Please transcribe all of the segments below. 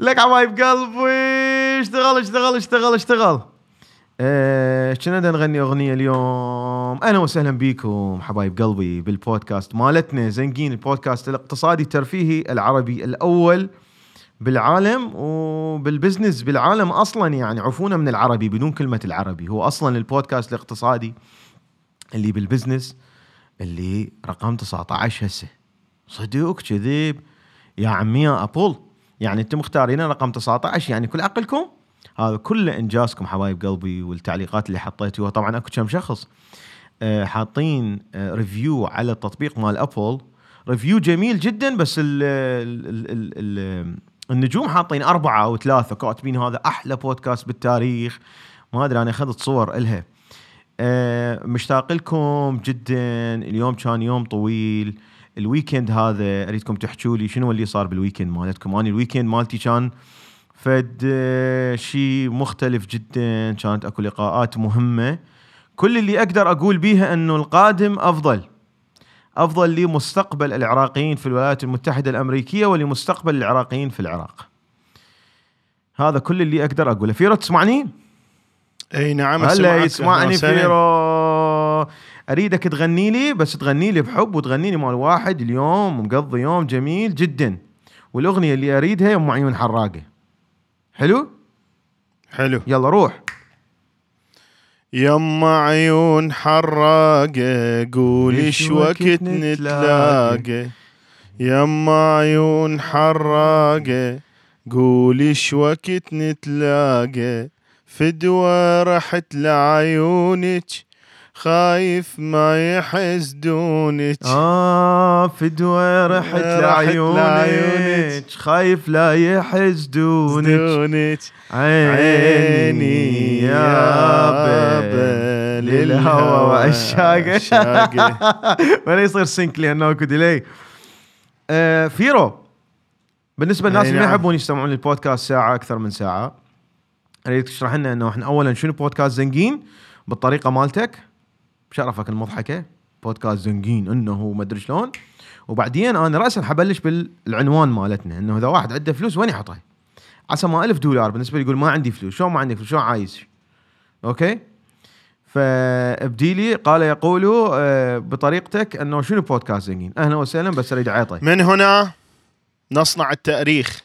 لك حبايب قلبي. اشتغل اشتغل اشتغل اشتغل. آه، كنا نغني أغنية اليوم. أهلا وسهلا بكم حبايب قلبي بالبودكاست مالتنا. زنقين البودكاست الاقتصادي الترفيهي العربي الأول بالعالم وبال business بالعالم أصلا. يعني عفونا من العربي بدون كلمة العربي. هو أصلا البودكاست الاقتصادي اللي بال business اللي رقم 19 هسه. صدق كذب؟ يا عمي يا Apple يعني أنتم مختارين رقم 19 يعني كل عقلكم. هذا كله إنجازكم حبايب قلبي والتعليقات اللي حطيتوها. طبعا أكو كم شخص آه، حاطين آه، review على التطبيق مال Apple review جميل جدا بس ال ال ال ال النجوم حاطين أربعة أو ثلاثة. كاتبين هذا أحلى بودكاست بالتاريخ. ما أدري أنا أخذت صور إلها. آه، مشتاق لكم جدا. اليوم كان يوم طويل. ال weekend هذا أريدكم تحكوا لي شنو اللي صار بال weekend مالتكم؟ أنا ال weekend مالتي كان فد آه، شيء مختلف جدا كانت أكو لقاءات مهمة. كل اللي أقدر أقول بيها إنه القادم أفضل. أفضل لمستقبل العراقيين في الولايات المتحدة الأمريكية ولمستقبل العراقيين في العراق. هذا كل اللي أقدر أقوله. فيرو تسمعني؟ أي نعم هلا. يسمعني. فيرو. أريدك تغني لي بس تغني لي بحب وتغني لي مال واحد اليوم مقضي يوم جميل جدا. والأغنية اللي أريدها ام عيون حراقة. حلو؟ حلو. يلا روح. يما عيون حراقة قولي وقت نتلاقى؟ يما عيون حراقة قولي إيش وقت نتلاقى؟ فدوى رحت لعيونك خايف ما يحسدونك آه فدوى رحت رحت لعيونك. خايف لا يحسدونك يحسدونك عيني يا بل. للهوى وعشاقه عشاقه. ولا يصير سينك لأنه أكو ديلي آه فيرو بالنسبة للناس اللي ما نعم. يحبون يستمعون للبودكاست ساعة أكثر من ساعة اريد تشرح لنا أنه إحنا اولا شنو بودكاست زنقين بالطريقة مالتك؟ بشرفك المضحكة بودكاست زنقين إنه ما أدري شلون وبعدين أنا راسا حبلش بالعنوان مالتنا إنه إذا واحد عنده فلوس وين يحطها؟ عسى ما ألف دولار بالنسبة لي يقول ما عندي فلوس شلون ما عندي فلوس شلون عايز؟ okay؟ فابدي لي قال يقول آه، بطريقتك إنه شنو بودكاست زنقين؟ أهلا وسهلا بس أريد عيطه من هنا نصنع التأريخ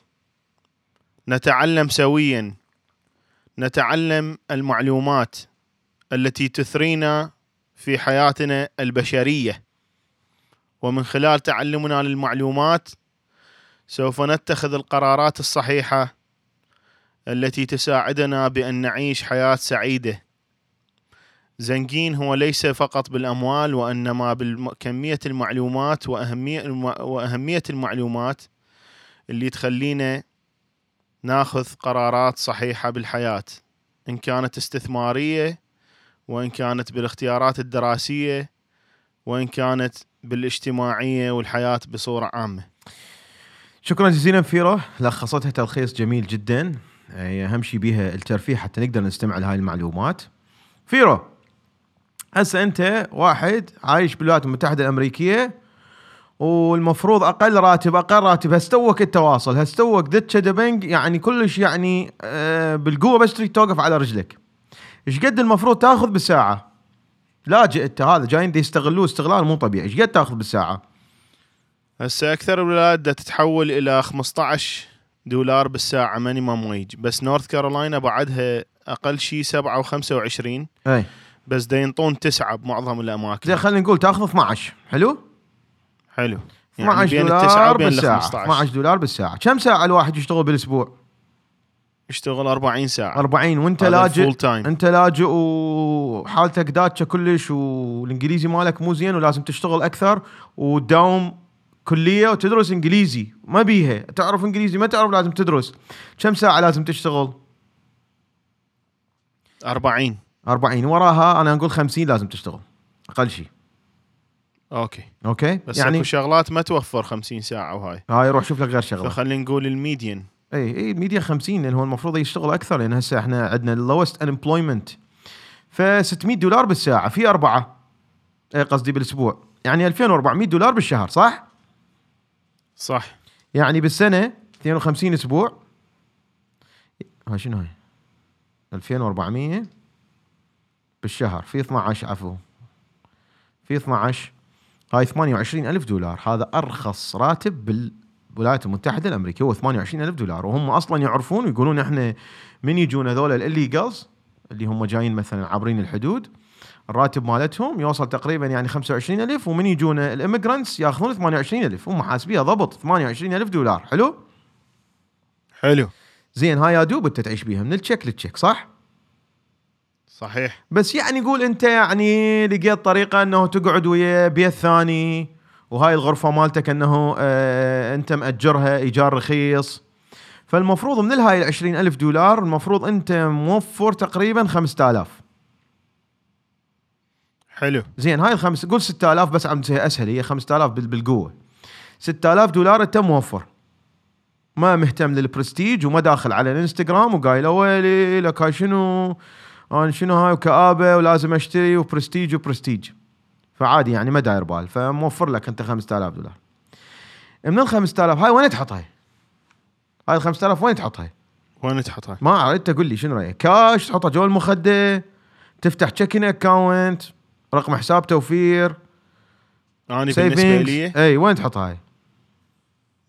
نتعلم سويا نتعلم المعلومات التي تثرينا في حياتنا البشرية. ومن خلال تعلمنا للمعلومات سوف نتخذ القرارات الصحيحة التي تساعدنا بأن نعيش حياة سعيدة. زنقين هو ليس فقط بالأموال وإنما بكميه المعلومات وأهمية وأهمية المعلومات اللي تخلينا ناخذ قرارات صحيحة بالحياة. إن كانت استثمارية وإن كانت بالاختيارات الدراسية وإن كانت بالاجتماعية والحياة بصورة عامة. شكرا جزيلا فيرو لخصتها تلخيص جميل جدا. هي أهم شيء بيها الترفيه حتى نقدر نستمع لهاي المعلومات. فيرو هسه أنت واحد عايش بالولايات المتحدة الأمريكية والمفروض أقل راتب أقل راتب. هستوك واصل هستوك دتشا دبنج يعني كلش يعني آه بالقوة بس توقف على رجلك. إيش قد المفروض تاخذ بالساعة؟ لاجئ انت هذا جايين يستغلوه استغلال مو طبيعي إيش قد تاخذ بالساعة؟ هسه أكثر الولايات تتحول إلى 15 دولار بالساعة minimum wage. بس نورث كارولاينا بعدها أقل شيء 7 و25 أي. بس دا ينطون تسعة بمعظم الأماكن. زين خلينا نقول تاخذ 12 حلو؟ حلو. 12 بين دولار بالساعة 15 12 دولار بالساعة. كم ساعة الواحد يشتغل بالأسبوع؟ يشتغل 40 ساعة. 40 وأنت لاجئ. أنت لاجئ وحالتك داتشة كلش والإنجليزي مالك مو زين ولازم تشتغل أكثر وتداوم كلية وتدرس إنجليزي. ما بيها. تعرف إنجليزي ما تعرف لازم تدرس. كم ساعة لازم تشتغل؟ 40 40 وراها أنا نقول 50 لازم تشتغل. أقل شيء okay. okay؟ بس يعني أكو شغلات ما توفر 50 ساعة وهاي. هاي روح شوف لك غير شغلة. فخلينا نقول ال median. اي اي median 50 لأن هو المفروض يشتغل أكثر لأن هسه إحنا عندنا ال lowest unemployment ف 600 دولار بالساعة في أربعة اي قصدي بالأسبوع. يعني 2400 دولار بالشهر صح؟ صح. يعني بالسنة 52 أسبوع. هاي شنو هاي؟ 2400 بالشهر في 12 عفوا في 12 هاي 28 ألف دولار. هذا أرخص راتب بالولايات المتحدة الأمريكية هو 28 ألف دولار وهم أصلا يعرفون ويقولون إحنا من يجون هذول ال illegals اللي هم جايين مثلا عابرين الحدود الراتب مالتهم يوصل تقريبا يعني 25 ألف ومن يجون ال immigrants يأخذون 28 ألف هم حاسبيها ضبط 28 ألف دولار حلو؟ حلو. زين هاي يا دوب أنت تعيش بيها من ال check لل check صح؟ صحيح. بس يعني قول أنت يعني لقيت طريقة إنه تقعد ويا بيت ثاني. وهاي الغرفة مالتك إنه آه أنت مأجرها إيجار رخيص. فالمفروض من الهاي ال 20 ألف دولار المفروض أنت موفر تقريبا 5000 حلو. زين هاي الخمس قول 6000 بس عم تسهل أسهل هي 5000 بالقوة. 6000 دولار أنت موفر. ما مهتم للبرستيج وما داخل على الإنستغرام وقايل ويلي لك هاي شنو؟ أنا شنو هاي؟ وكآبة ولازم أشتري. و prestige و prestige. فعادي يعني ما داير بال فموفر لك أنت 5000 دولار من ال 5000 هاي وين تحطها؟ هاي ال 5000 وين تحطها؟ وين تحطها؟ ما اعرف انت قول لي شنو رأيك؟ كاش تحطها جوا المخدة تفتح checking account رقم حساب توفير أنا بالنسبة لي إي وين تحط هاي؟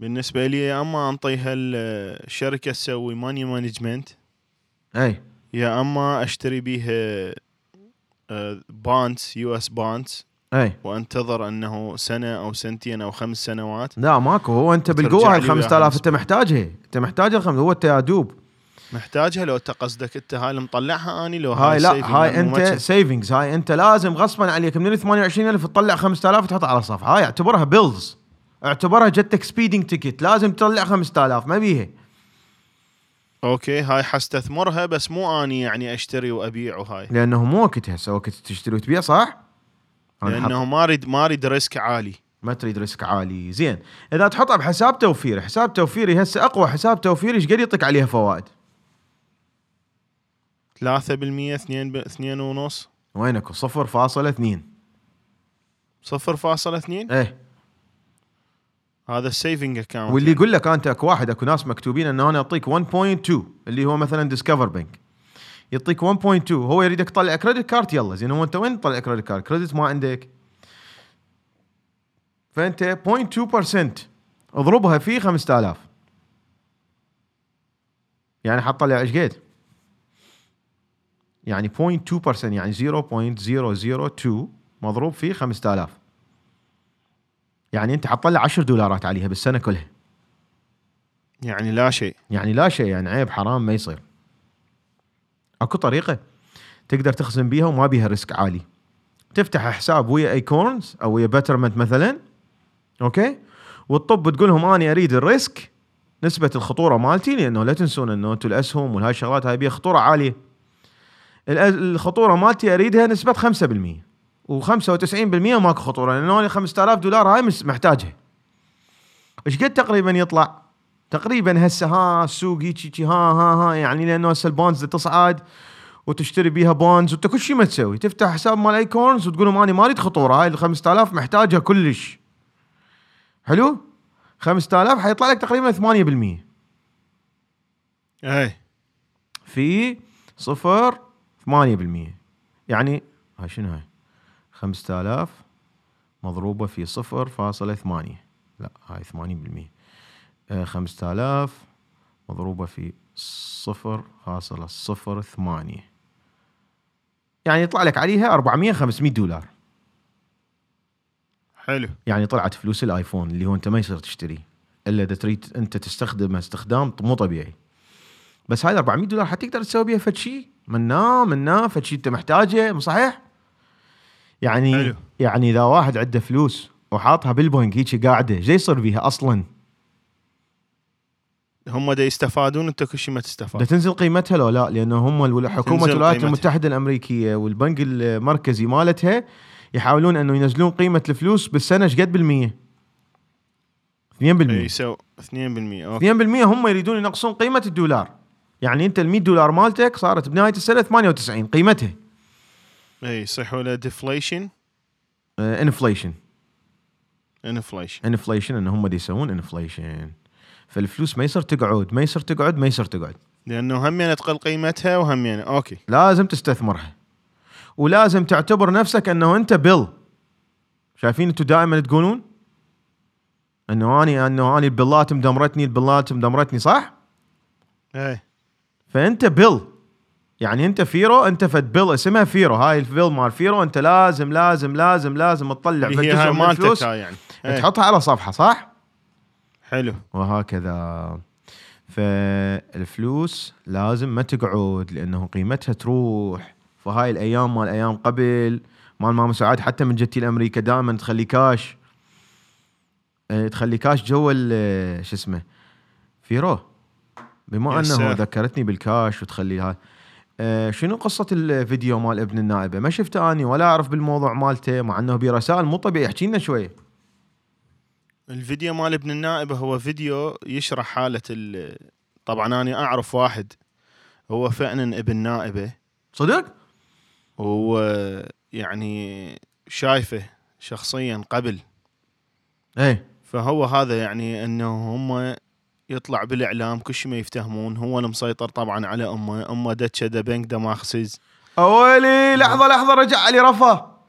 بالنسبة لي يا أما أنطيها الشركة تسوي money management إي يا أما أشتري بيها bonds US bonds أي. وأنتظر أنه سنة أو سنتين أو خمس سنوات. لا ماكو. هو أنت بالقوة هاي 5000 أنت محتاجها أنت محتاج الخمس. هو أنت يا دوب. محتاجها لو أنت قصدك أنت هاي اللي مطلعها اني لو هاي, هاي لا هاي أنت savings هاي أنت لازم غصبا عليك من ال 28000 تطلع 5000 تحط على صف هاي اعتبرها bills اعتبرها جتك speeding ticket لازم تطلع 5000 ما بيها. okay هاي حستثمرها بس مو اني يعني أشتري وأبيع وهاي. لأنه مو وقت هسه وقت تشتري وتبيع صح؟ لأنه ما اريد ما أريد risk عالي. ما تريد risk عالي. زين. إذا تحطها بحساب توفير حساب توفيري هسه أقوى حساب توفيري إيش قد يعطيك عليها فوائد؟ 3% 2 ب 2 ونص. وينك؟ 0.2 0.2 إيه. هذا ال saving account واللي يقول لك أنت أكو واحد أكو ناس مكتوبين انه أنا أعطيك 1.2 اللي هو مثلا Discover Bank يعطيك 1.2 هو يريدك تطلع credit card يلا. زين هو انت وين تطلع credit card credit ما عندك. فأنت 0.2% اضربها في 5000 يعني حتطلع إيش قد؟ يعني 0.2% يعني 0.002 مضروب في 5000 يعني أنت حتطلع 10 دولارات عليها بالسنة كلها. يعني لا شيء. يعني لا شيء يعني عيب حرام ما يصير. اكو طريقة تقدر تخزن بيها وما بيها risk عالي. تفتح حساب ويا Acorns أو ويا Betterment مثلا أوكي؟ وتطب تقول لهم أنا أريد ال risk نسبة الخطورة مالتي لأنه لا تنسون إنه أنتم الأسهم وهاي الشغلات هاي بيها خطورة عالية. الخطورة مالتي أريدها نسبة 5% و95% ماكو خطورة لأنه أنا 5000 دولار هاي محتاجها. إيش قد تقريبا يطلع؟ تقريبا هسه ها السوق هيك ها ها ها يعني لأنه هسه ال bonds تصعد وتشتري بيها bonds وانت كل شيء ما تسوي. تفتح حساب مال Acorns وتقول لهم أنا ما أريد خطورة هاي ال 5000 محتاجها كلش. حلو؟ 5000 حيطلع لك تقريبا 8% اي في صفر 8% يعني هاي شنو هاي؟ 5000 مضروبة في صفر فاصلة ثمانية. لا هاي ثمانين بالمية. آه، خمسة آلاف مضروبة في صفر فاصلة صفر ثمانية يعني يطلع لك عليها 400 500 دولار حلو يعني طلعت فلوس الآيفون اللي هو انت ما يصير تشتري إلا إذا تريد أنت تستخدمه استخدام مو طبيعي بس هاي 400 دولار حتقدر تسوي بيها فد شيء منا منا فد شيء انت محتاجه صحيح؟ يعني حلو. يعني إذا واحد عنده فلوس وحاطها بالبنك هيك قاعدة إيش يصير بيها أصلا؟ هم دا يستفادون انت كل شيء ما تستفاد. دا تنزل قيمتها لو لا لأنه هم حكومه الولايات المتحدة الأمريكية والبنك المركزي مالتها يحاولون أنه ينزلون قيمة الفلوس بالسنة إيش قد بالمية؟ 2% يسوي 2% أوكي. 2% هم يريدون ينقصون قيمة الدولار. يعني أنت ال 100 دولار مالتك صارت بنهاية السنة 98 قيمتها. إي يصيحوا له deflation inflation inflation inflation ان هم دي يسوون inflation فالفلوس ما يصير تقعد ما يصير تقعد ما يصير تقعد. لأنه همين تقل قيمتها وهمين أوكي. لازم تستثمرها. ولازم تعتبر نفسك أنه أنت bill. شايفين أنتم دائما تقولون؟ أنه أني أنه أني البلات مدمرتني البلات مدمرتني صح؟ إيه. فأنت bill. يعني أنت فيرو أنت فد bill. اسمها فيرو. هاي ال bill مال فيرو. أنت لازم لازم لازم لازم تطلع فد جزء هاي من الفلوس يعني. إيه. تحطها على صفحة صح؟ حلو. وهكذا. فالفلوس لازم ما تقعد لأنه قيمتها تروح. فهاي الأيام مال أيام قبل مال ماما سعاد حتى من جتي لأمريكا دائما تخلي كاش. آه، تخلي كاش جوا ال- شو اسمه فيرو. بما أنه. ذكرتني بالكاش وتخلي هاي. آه، شنو قصة الفيديو مال ابن النائبة؟ ما شفته أني ولا أعرف بالموضوع مالته مع أنه برسائل مو طبيعي. احكي لنا شوية. الفيديو مال ابن النائبة هو فيديو يشرح حالة ال طبعا أنا أعرف واحد هو فعلا ابن نائبة. صدق؟ وهو يعني شايفه شخصيا قبل. إيه. فهو هذا يعني إنه هم يطلع بالإعلام كل شيء ما يفتهمون. هو المسيطر طبعا على أمه. أمه دتشه دا بنك دماغسز أولي لحظة لحظة رجع علي رفا.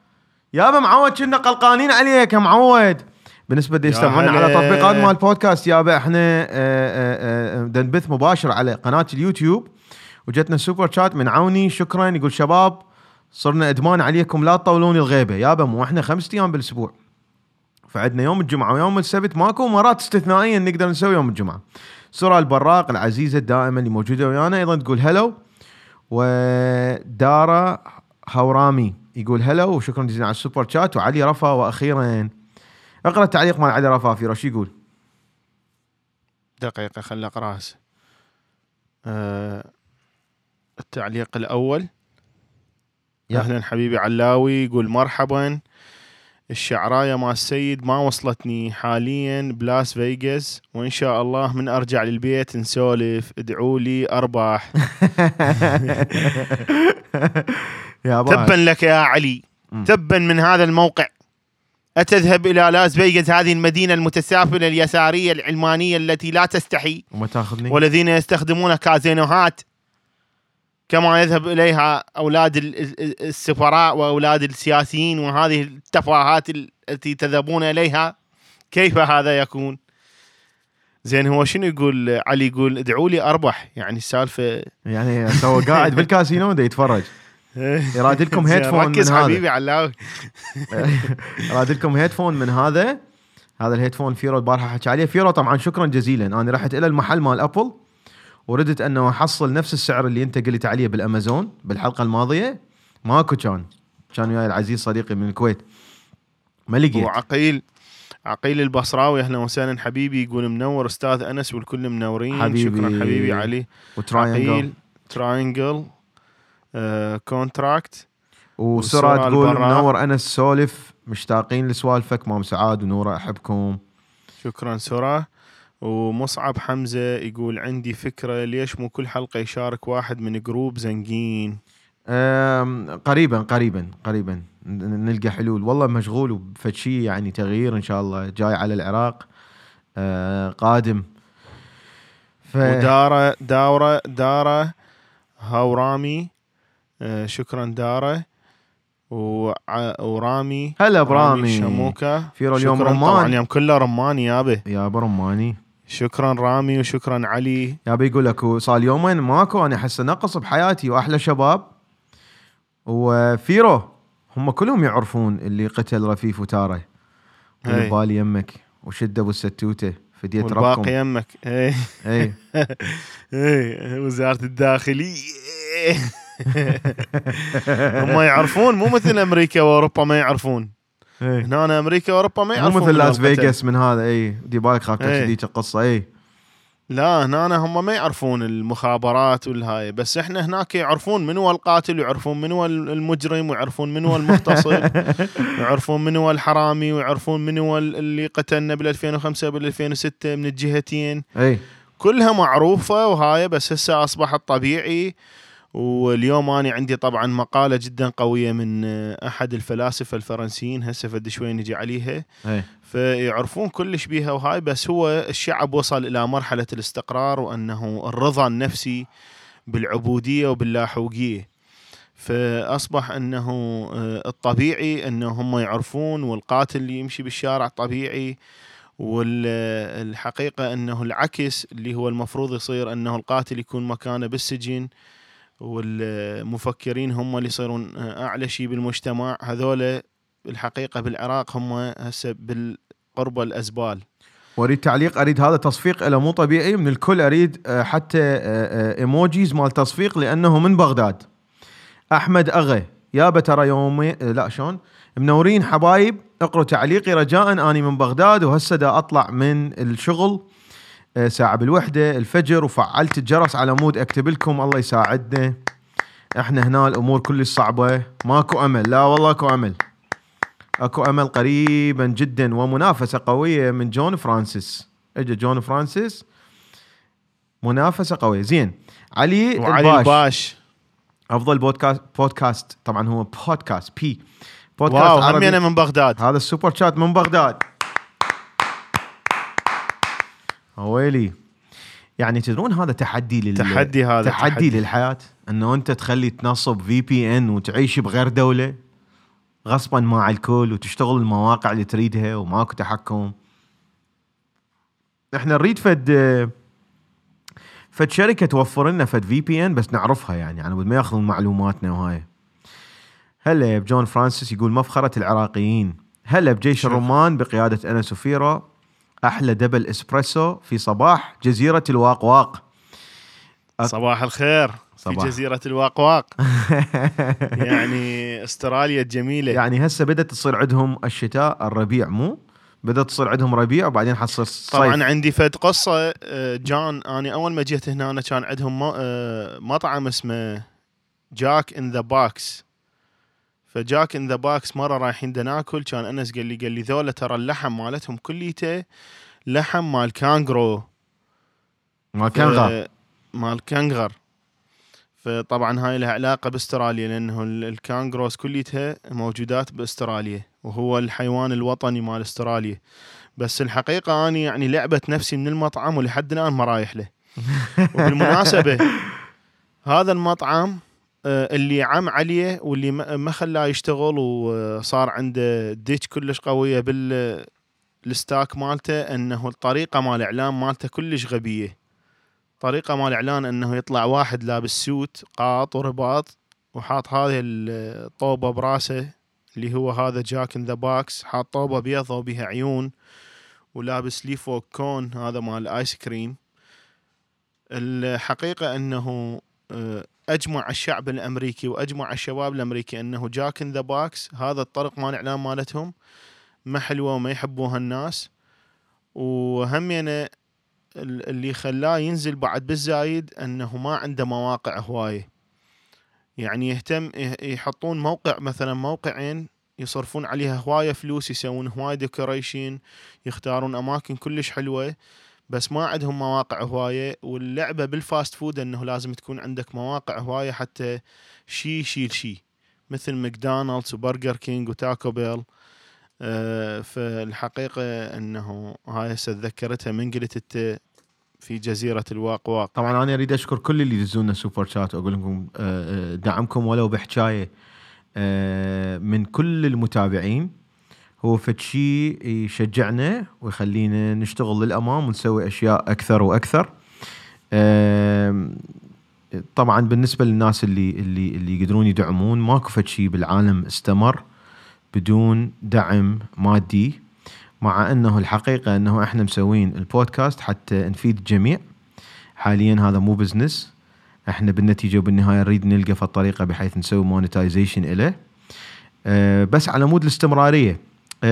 يابا معود كنا قلقانين عليك يا معود. بالنسبة يا يستمعون. على تطبيقات مال البودكاست يابا إحنا آه، آه، آه، نبث مباشر على قناة اليوتيوب. وجتنا super chat من عوني شكرا. يقول شباب صرنا إدمان عليكم لا تطولون الغيبة. يابا مو إحنا خمسة أيام بالأسبوع. فعندنا يوم الجمعة ويوم السبت ماكو مرات استثنائيا نقدر نسوي يوم الجمعة. سورة البراق العزيزة دائما اللي موجودة ويانا. أيضا تقول هلو ودارا هورامي يقول هلو. وشكرا جزيلا على ال super chat. وعلي رفا وأخيرا اقرأ التعليق مال علي رفا في شو يقول؟ دقيقة خل اقرا هسه. آه التعليق الأول يا. أهلا حبيبي علاوي يقول مرحبا الشعراية مال السيد ما وصلتني حاليا بلاس فيغاس وإن شاء الله من أرجع للبيت نسولف ادعوا لي أرباح يا تبا لك يا علي. تبا من هذا الموقع أتذهب إلى لاس فيغاس هذه المدينة المتسافلة اليسارية العلمانية التي لا تستحي. وما تأخذني؟ والذين يستخدمون كازينوهات كما يذهب إليها أولاد ال- ال- السفراء وأولاد السياسيين وهذه التفاهات ال- التي تذهبون إليها. كيف هذا يكون؟ زين هو شنو يقول؟ علي يقول ادعوا لي أربح. يعني السالفة يعني هو قاعد بالكاسينو دا يتفرج. يراد لكم زين، headphone ركز من هذا. حبيبي علاوي راد لكم headphone من هذا. هذا ال headphone فيرو البارحة حكى عليه. فيرو طبعا شكرا جزيلا. أنا رحت إلى المحل مال Apple وردت أنه أحصل نفس السعر اللي أنت قلت عليه بالأمازون بالحلقة الماضية. ماكو كان كان وياي العزيز صديقي من الكويت. ما لقيت. وعقيل عقيل. البصراوي. أهلا وسهلا حبيبي. يقول منور أستاذ أنس والكل منورين. حبيبي. شكرا حبيبي علي. و triangle عقيل. triangle contract وسرى والسرى تقول. منور انس سولف مشتاقين لسوالفك. مام سعاد ونورة أحبكم. شكرا سرى ومصعب حمزة يقول عندي فكرة ليش مو كل حلقة يشارك واحد من group زنقين؟ قريبا قريبا قريبا. نلقى حلول. والله مشغول وفد شيء يعني تغيير إن شاء الله. جاي على العراق أه، قادم. ف... ودارة دارة دارة هورامي شكرا دارة. وع- ورامي. هلا رامي برامي. شموكة. فيرو اليوم. رمان. طبعا يوم كله رماني يابا يا برماني شكرا رامي وشكرا علي. يا بيقول لك صار يومين ماكو أنا أحس نقص بحياتي وأحلى شباب. وفيرو هم كلهم يعرفون اللي قتل رفيف وتارة. هي. بالي يمك. وشد ابو الستوته فديت ربكم. والباقي يمك. إيه. اي إيه. وزارة الداخلية. هم يعرفون مو مثل أمريكا وأوروبا ما يعرفون. اي هنا أنا أمريكا وأوروبا ما مو يعرفون مثل من لاس. فيغاس من هذا اي دي بالك خاف إيه. ذيك القصة اي لا هنا هم ما يعرفون المخابرات والهاي بس إحنا هناك يعرفون من هو القاتل ويعرفون من هو المجرم ويعرفون من هو المغتصب ويعرفون من هو الحرامي ويعرفون من هو اللي قتلنا بال 2005 بال 2006 من الجهتين اي كلها معروفة وهاي بس هسه أصبحت طبيعي واليوم أنا عندي طبعا مقالة جدا قوية من أحد الفلاسفة الفرنسيين. هسه فد شوي نجي عليها. إيه. فيعرفون كلش بيها وهاي بس هو الشعب وصل إلى مرحلة الاستقرار وأنه الرضا النفسي بالعبودية وباللاحوقية. فأصبح أنه آه، الطبيعي انه هم يعرفون والقاتل اللي يمشي بالشارع طبيعي والحقيقة أنه العكس اللي هو المفروض يصير أنه القاتل يكون مكانه بالسجن. والمفكرين هم اللي يصيرون أعلى شيء بالمجتمع. هذول الحقيقة بالعراق هم هسه بالقرب الأزبال. واريد تعليق أريد هذا تصفيق له مو طبيعي. من الكل أريد آه، حتى آه، آه، إيموجيز مال تصفيق لأنه من بغداد. أحمد اغا يابا ترى يومي لا شلون؟ منورين حبايب اقروا تعليقي رجاء اني من بغداد وهسه دا أطلع من الشغل. ساعة بالوحدة الفجر وفعلت الجرس على مود أكتب لكم الله يساعدنا إحنا هنا الأمور كلش صعبة. ماكو أمل. لا والله أكو أمل. أكو أمل قريبا جدا ومنافسة قوية من جون فرانسيس. اجى جون فرانسيس. منافسة قوية. زين. علي, وعلي الباش, الباش. أفضل بودكاست بودكاست. طبعا هو بودكاست بي بودكاست wow عربي. أنا من بغداد. هذا ال super chat من بغداد. ويلي يعني تدرون هذا تحدي لل تحدي هذا تحدي, تحدي. للحياة؟ إنه أنت تخلي تنصب VPN وتعيش بغير دولة غصبا مع الكل وتشتغل المواقع اللي تريدها وماكو تحكم. إحنا نريد فد فد شركة توفر لنا فد VPN بس نعرفها يعني. يعني ما ياخذون معلوماتنا وهاي. هلا بجون فرانسيس يقول مفخرة العراقيين. هلا بجيش شوف. الرمان بقيادة انس وفيرا أحلى double espresso في صباح جزيرة الواقواق. أك- صباح الخير صباح. في جزيرة الواقواق. يعني استراليا الجميلة. يعني هسه بدأت تصير عندهم الشتاء الربيع مو؟ بدأت تصير عندهم ربيع وبعدين حتصير صيف. طبعا عندي فد قصة آه، جان أنا أول ما جيت هنا أنا كان عندهم آه، مطعم اسمه Jack in the Box ف Jack in the Box مرة رايحين دا ناكل كان أنس قال لي قال لي ذولا ترى اللحم مالتهم كليته لحم مال كانجرو ما كان غاب ف- مال كانغر. فطبعا هاي لها علاقة بأستراليا لأنه ال- ال kangaroos كليتها موجودات بأستراليا وهو الحيوان الوطني مال أستراليا. بس الحقيقة اني يعني لعبت نفسي من المطعم ولحد الآن ما رايح له. وبالمناسبة هذا المطعم اللي عم عليه واللي ما خلاه يشتغل وصار عنده ditch كلش قوية بال ال stock مالته إنه الطريقة مال الاعلام مالته كلش غبية. طريقة مال الاعلان إنه يطلع واحد لابس suit قاط ورباط وحاط هذه الطوبة براسه اللي هو هذا Jack in the Box حاط طوبة بيضة وبيها عيون ولابس لي فوق cone هذا مال ال ice cream الحقيقة إنه آه، أجمع الشعب الأمريكي وأجمع الشباب الأمريكي أنه Jack in the Box هذا الطرق مال الاعلام مالتهم ما حلوة وما يحبوها الناس. وهمينه ال- اللي خلاه ينزل بعد بالزايد أنه ما عنده مواقع هواية. يعني يهتم يه- يحطون موقع مثلا موقعين يصرفون عليها هواية فلوس يسوون هواية decoration يختارون أماكن كلش حلوة. بس ما عندهم مواقع هواية واللعبة بال fast food إنه لازم تكون عندك مواقع هواية حتى شي يشيل شي مثل ماكدونالدز وبرجر كينج وتاكو بيل. آه، فالحقيقة إنه هاي هسه تذكرتها من قلت أنت في جزيرة الواقواق. طبعا أنا أريد أشكر كل اللي يدزونا سوبر شات وأقول لكم آه، آه، دعمكم ولو بحكاية آه، من كل المتابعين. هو فد شيء يشجعنا ويخلينا نشتغل للأمام ونسوي أشياء أكثر وأكثر. طبعا بالنسبة للناس اللي اللي اللي يقدرون يدعمون ماكو فد شيء بالعالم استمر بدون دعم مادي مع أنه الحقيقة أنه إحنا مسوين البودكاست حتى نفيد الجميع. حاليا هذا مو business إحنا بالنتيجة وبالنهاية نريد نلقى في الطريقة بحيث نسوي monetization له أه بس على مود الاستمرارية.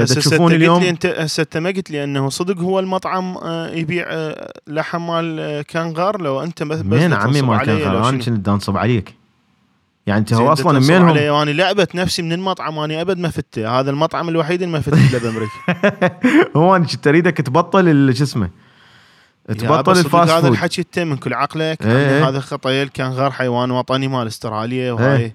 بس دا هسه تشوفون اليوم لي أنت هسه انت ما قلت لي أنه صدق هو المطعم آه، يبيع آه، لحم مال آه، كانغار. لو أنت بس بس من عمي تنصب ما علي كان لو أنا؟ كنت أنصب عليك. يعني أنت هو أصلا منهم علي وأنا لعبت نفسي من المطعم وأنا أبد ما فته هذا المطعم الوحيد اللي ما فت له بأمريكا. هو أنا كنت اريدك تبطل شو اسمه؟ تبطل هذا ال fast food. الحكي انت من كل عقلك. إيه، يعني إيه. هذا خطيل كان غير حيوان وطني مال استراليا وهاي.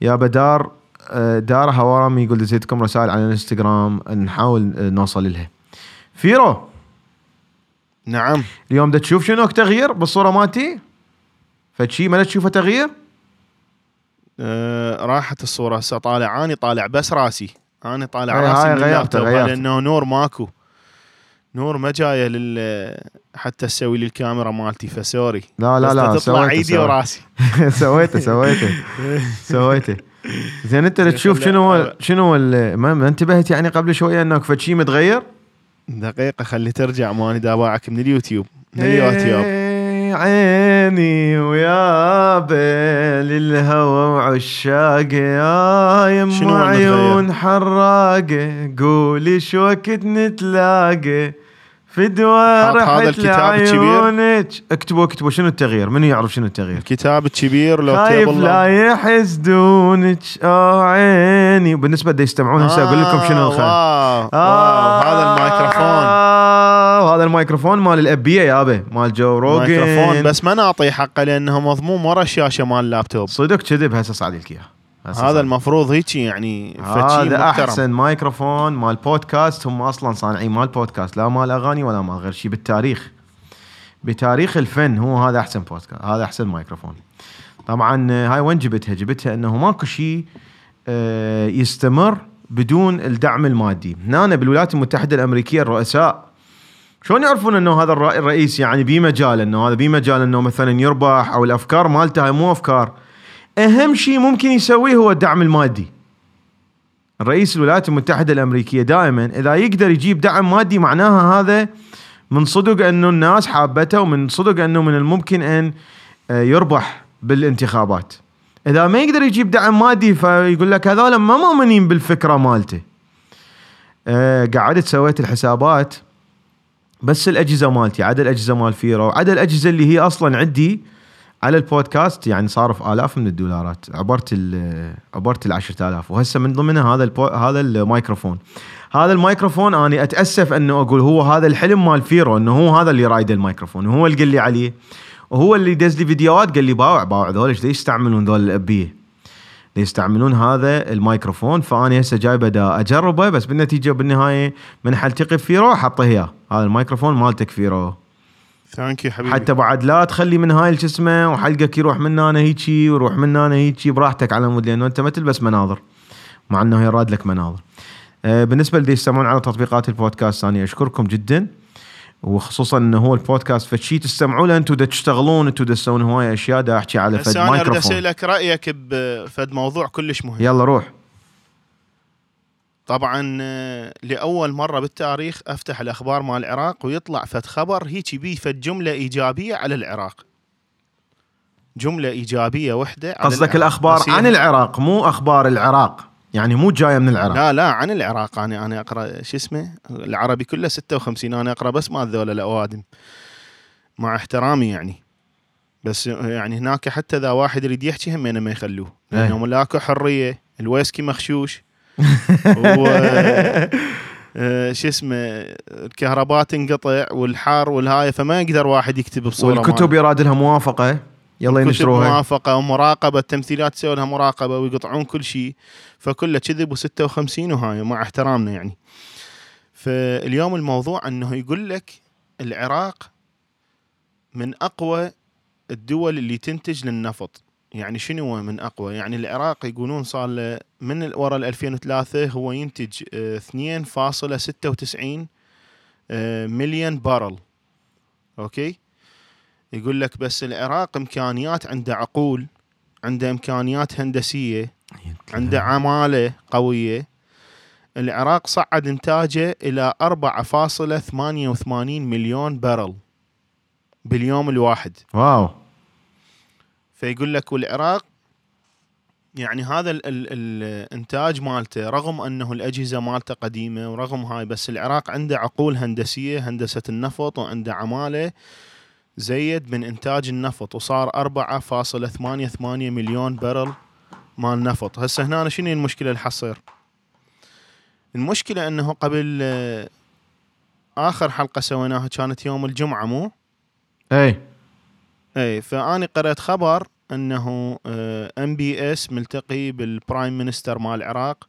يا بدار آه، دار هوارمي يقول دزيتكم رسائل على الانستغرام نحاول آه، نوصل لها. فيرو. نعم. اليوم دا تشوف شنو تغيير بالصورة مالتي؟ فشي ما تشوفه تغيير؟ آه راحت الصورة. هسه طالع اني طالع بس راسي. أنا طالع هاي- راسي هاي من اللابتوب. غيرته. لأنه نور ماكو. نور ما جاية لل حتى تسوي لي الكاميرا مالتي فسوري. لا لا لا تطلع إيدي. وراسي. سويته سويته. سويته. زين انت تشوف شنو هو شنو هو ما ما انتبهت يعني قبل شوية انك فشي متغير؟ دقيقة خلي ترجع ماني داباعك من اليوتيوب من اليوتيوب. إيه، عيني ويابا للهوى وعشاقه يا يم شنو هو عيون حراقه قولي شو وقت نتلاقى فدوى هذا رحت الكتاب الكبير؟ اكتبوا اكتبوا شنو التغيير؟ منو يعرف شنو التغيير؟ الكتاب الكبير لو خايف لا يحسدونك آه عيني. وبالنسبه دا يستمعون هسه أقول لكم شنو الخير wow, wow هذا الميكروفون. آه هذا الميكروفون مال الأبية يابا مال جو روجن. ميكروفون بس ما نعطيه حقه لأنه مضموم ورا الشاشه مال اللابتوب. صدق كذب هسه صعد لك اياه هسه هذا. المفروض هيك يعني هذا محترم. أحسن مايكروفون مال بودكاست. هم أصلا صانعين مال بودكاست لا مال أغاني ولا مال غير شيء بالتاريخ. بتاريخ الفن هو هذا أحسن بودكاست هذا أحسن مايكروفون. طبعا آه، هاي وين جبتها؟ جبتها إنه ماكو شيء آه، يستمر بدون الدعم المادي. هنا بالولايات المتحدة الأمريكية الرؤساء شلون يعرفون إنه هذا الرئيس يعني بمجال إنه هذا بمجال إنه مثلا يربح أو الأفكار مالته هاي مو أفكار. أهم شيء ممكن يسويه هو الدعم المادي. الرئيس الولايات المتحدة الأمريكية دائما إذا يقدر يجيب دعم مادي معناها هذا من صدق أنه الناس حابته ومن صدق أنه من الممكن أن آه، يربح بالانتخابات. إذا ما يقدر يجيب دعم مادي فيقول لك هذول ما مؤمنين بالفكرة مالته. آه، قعدت سويت الحسابات بس الأجهزة مالتي عدد الأجهزة مال فيرو عدد الأجهزة اللي هي أصلا عندي على البودكاست يعني صارف آلاف من الدولارات. عبرت ال عبرت ال 10000 وهسه من ضمنها هذا البو هذا الميكروفون. هذا الميكروفون أنا أتأسف أنه أقول هو هذا الحلم مال فيرو أنه هو هذا اللي رايد الميكروفون. وهو اللي قال لي عليه. وهو اللي دز لي فيديوهات قال لي باوع باوع ذول إيش يستعملون ذول ال UFC يستعملون هذا الميكروفون. فأنا هسه جايبه دا أجربه بس بالنتيجة بالنهاية من حلتقي بفيرو حطه اياه هذا الميكروفون مالتك فيرو. thank you حبيبي حتى بعد لا تخلي من هاي شو اسمه وحلكك يروح من هنا هيجي ويروح من هنا هيجي براحتك على مود لأنه أنت ما تلبس مناظر مع إنه يراد لك مناظر. آه، بالنسبة اللي يستمعون على تطبيقات البودكاست أنا أشكركم جدا وخصوصا إنه هو البودكاست فشي تستمعوا له أنتم تشتغلون أنتم تسوون هواية أشياء دا أحكي على فد هسه أنا أريد مايكروفون. أسألك رأيك بفد موضوع كلش مهم. يلا روح. طبعا آه، لأول مرة بالتاريخ أفتح الأخبار مال العراق ويطلع فد خبر هيك بيه فد جملة إيجابية على العراق. جملة إيجابية وحدة قصدك. الأخبار بس هي- عن العراق مو أخبار العراق. يعني مو جاية من العراق. لا لا عن العراق. أنا أنا أقرأ شو اسمه؟ العربي كله 56 أنا أقرأ بس مال ذولا الأوادم. مع احترامي يعني. بس يعني هناك حتى إذا واحد يريد يحكي همينه ما يخلوه. إيه. لأنه لاكو حرية. الويسكي مغشوش و آه، شو اسمه الكهرباء تنقطع والحر والهاي فما يقدر واحد يكتب بصورة والكتب يراد لها موافقة. يلا ينشروها. موافقة ومراقبة التمثيلات تسوي لها مراقبة ويقطعون كل شيء فكله كذب و56 وهاي مع احترامنا يعني. فاليوم الموضوع إنه يقول لك العراق من أقوى الدول اللي تنتج للنفط. يعني شنو من أقوى؟ يعني العراق يقولون صار له من ورا ال 2003 هو ينتج آه، 2.96 آه، مليون barrel. أوكي؟ يقول لك بس العراق إمكانيات عنده عقول عنده إمكانيات هندسية عنده عمالة قوية. العراق صعد إنتاجه إلى 4.88 مليون barrel باليوم الواحد. wow. فيقول لك والعراق يعني هذا ال ال الإنتاج مالته رغم أنه الأجهزة مالته قديمة ورغم هاي بس العراق عنده عقول هندسية هندسة النفط وعنده عمالة زيد من إنتاج النفط وصار 4.88 مليون barrel مال نفط. هسه هنا شنو المشكلة اللي حصير؟ المشكلة أنه قبل آه، آخر حلقة سويناها كانت يوم الجمعة مو؟ اي اي فاني قرأت خبر أنه MBS ملتقي بال prime minister مال العراق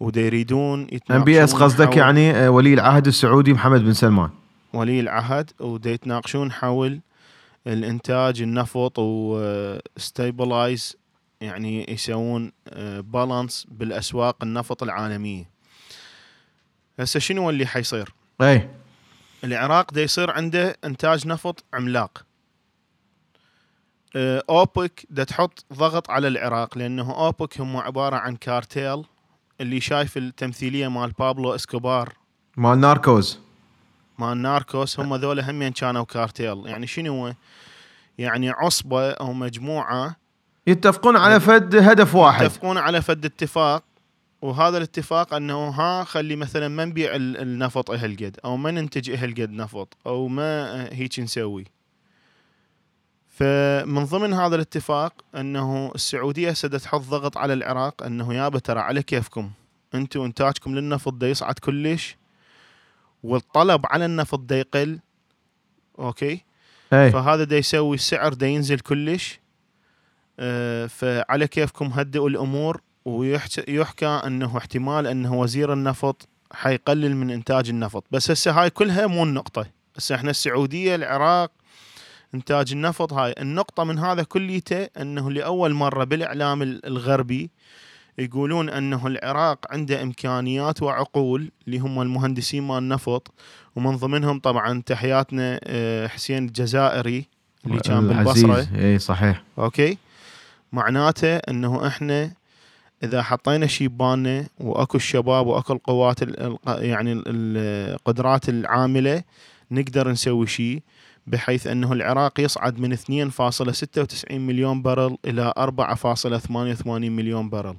ودا يريدون MBS قصدك يعني آه، ولي العهد السعودي محمد بن سلمان. ولي العهد ودا يتناقشون حول الإنتاج النفط و stabilize يعني يسوون balance بالأسواق النفط العالمية. هسه شنو اللي حيصير؟ اي العراق دا يصير عنده إنتاج نفط عملاق. آه، أوبك دا تحط ضغط على العراق لأنه أوبك هم عبارة عن كارتيل اللي شايف التمثيلية مال بابلو إسكوبار. مال ناركوز. مال ناركوس هم ذولا همين كانوا كارتيل. يعني شنو هو؟ يعني عصبة أو مجموعة يتفقون على فد هدف واحد. يتفقون على فد اتفاق وهذا الاتفاق إنه ها خلي مثلا ما نبيع ال- النفط هالقد أو ما ننتج هالقد نفط أو ما هيك نسوي. فمن ضمن هذا الاتفاق أنه السعودية دا تحط ضغط على العراق أنه يابا ترى على كيفكم؟ أنتم إنتاجكم للنفط دا يصعد كلش؟ والطلب على النفط دا يقل؟ أوكي؟ اي فهذا دا يسوي السعر دا ينزل كلش؟ آه، فعلى كيفكم هدئوا الأمور ويحكى أنه احتمال أنه وزير النفط حيقلل من إنتاج النفط. بس هسه هاي كلها مو النقطة. هسه إحنا السعودية العراق إنتاج النفط. هاي النقطة من هذا كليته أنه لأول مرة بالإعلام ال- الغربي يقولون أنه العراق عنده إمكانيات وعقول اللي هم المهندسين مال النفط ومن ضمنهم طبعا تحياتنا آه، حسين الجزائري اللي كان بالبصرة. إي صحيح. أوكي؟ معناته أنه إحنا إذا حطينا شي ببالنا وأكو الشباب وأكو القوات ال- ال- يعني ال- القدرات العاملة نقدر نسوي شيء بحيث أنه العراق يصعد من 2.96 مليون برل إلى 4.88 مليون برل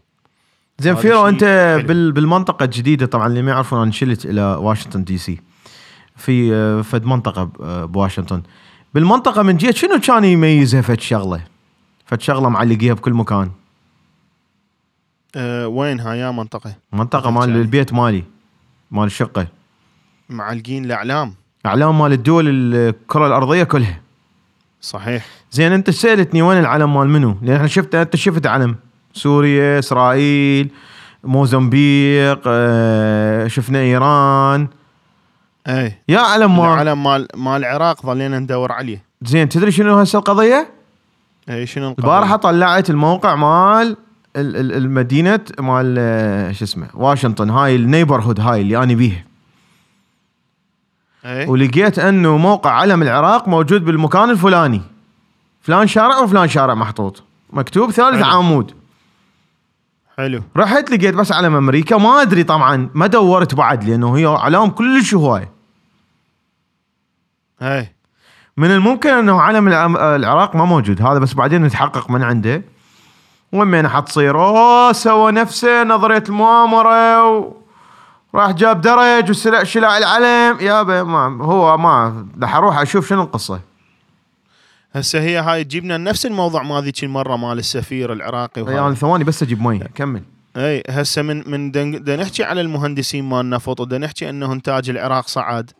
زين فيرو أنت حلو. بال بالمنطقة الجديدة طبعا اللي ما يعرفون أنا شلت إلى واشنطن دي سي. في آه، فد منطقة آه، بواشنطن. بالمنطقة من جهة شنو كان يميزها فد شغلة؟ فد شغلة معلقيها بكل مكان. أه وينها؟ يا منطقة. منطقة مال. البيت مالي مال الشقة. معلقين الأعلام. أعلام مال الدول الكرة الأرضية كلها. صحيح. زين أنت سألتني وين العلم مال منو؟ لأن إحنا شفت أنت شفت علم. سوريا، إسرائيل، موزمبيق، آه، شفنا إيران، أي. يا علم مال. العلم مال مال العراق ظلينا ندور عليه. زين تدري شنو هسه القضية؟ أي شنو القضية؟ البارحه طلعت الموقع مال ال- ال- المدينة مال آه، شو اسمه واشنطن هاي النيبرهود هاي اللي أنا بيها. اي ولقيت انه موقع علم العراق موجود بالمكان الفلاني. فلان شارع وفلان شارع محطوط. مكتوب ثالث حلو. عمود. حلو. رحت لقيت بس علم أمريكا. ما أدري طبعا ما دورت بعد لأنه هي علام كلش هواية. اي من الممكن أنه علم العراق ما موجود. هذا بس بعدين نتحقق من عنده. وين حتصير أوه سوى نفسه نظرية المؤامرة و... راح جاب درج وسلع شلع العلم. يابا ما هو ما راح أروح أشوف شنو القصة. هسه هي هاي تجيبنا نفس الموضوع ما ذيك المرة مال السفير العراقي وهذا. يعني ثواني بس أجيب مي. كمل. أي هسه من من دا نحكي على المهندسين مال النفط ودا نحكي انه انتاج العراق صعد.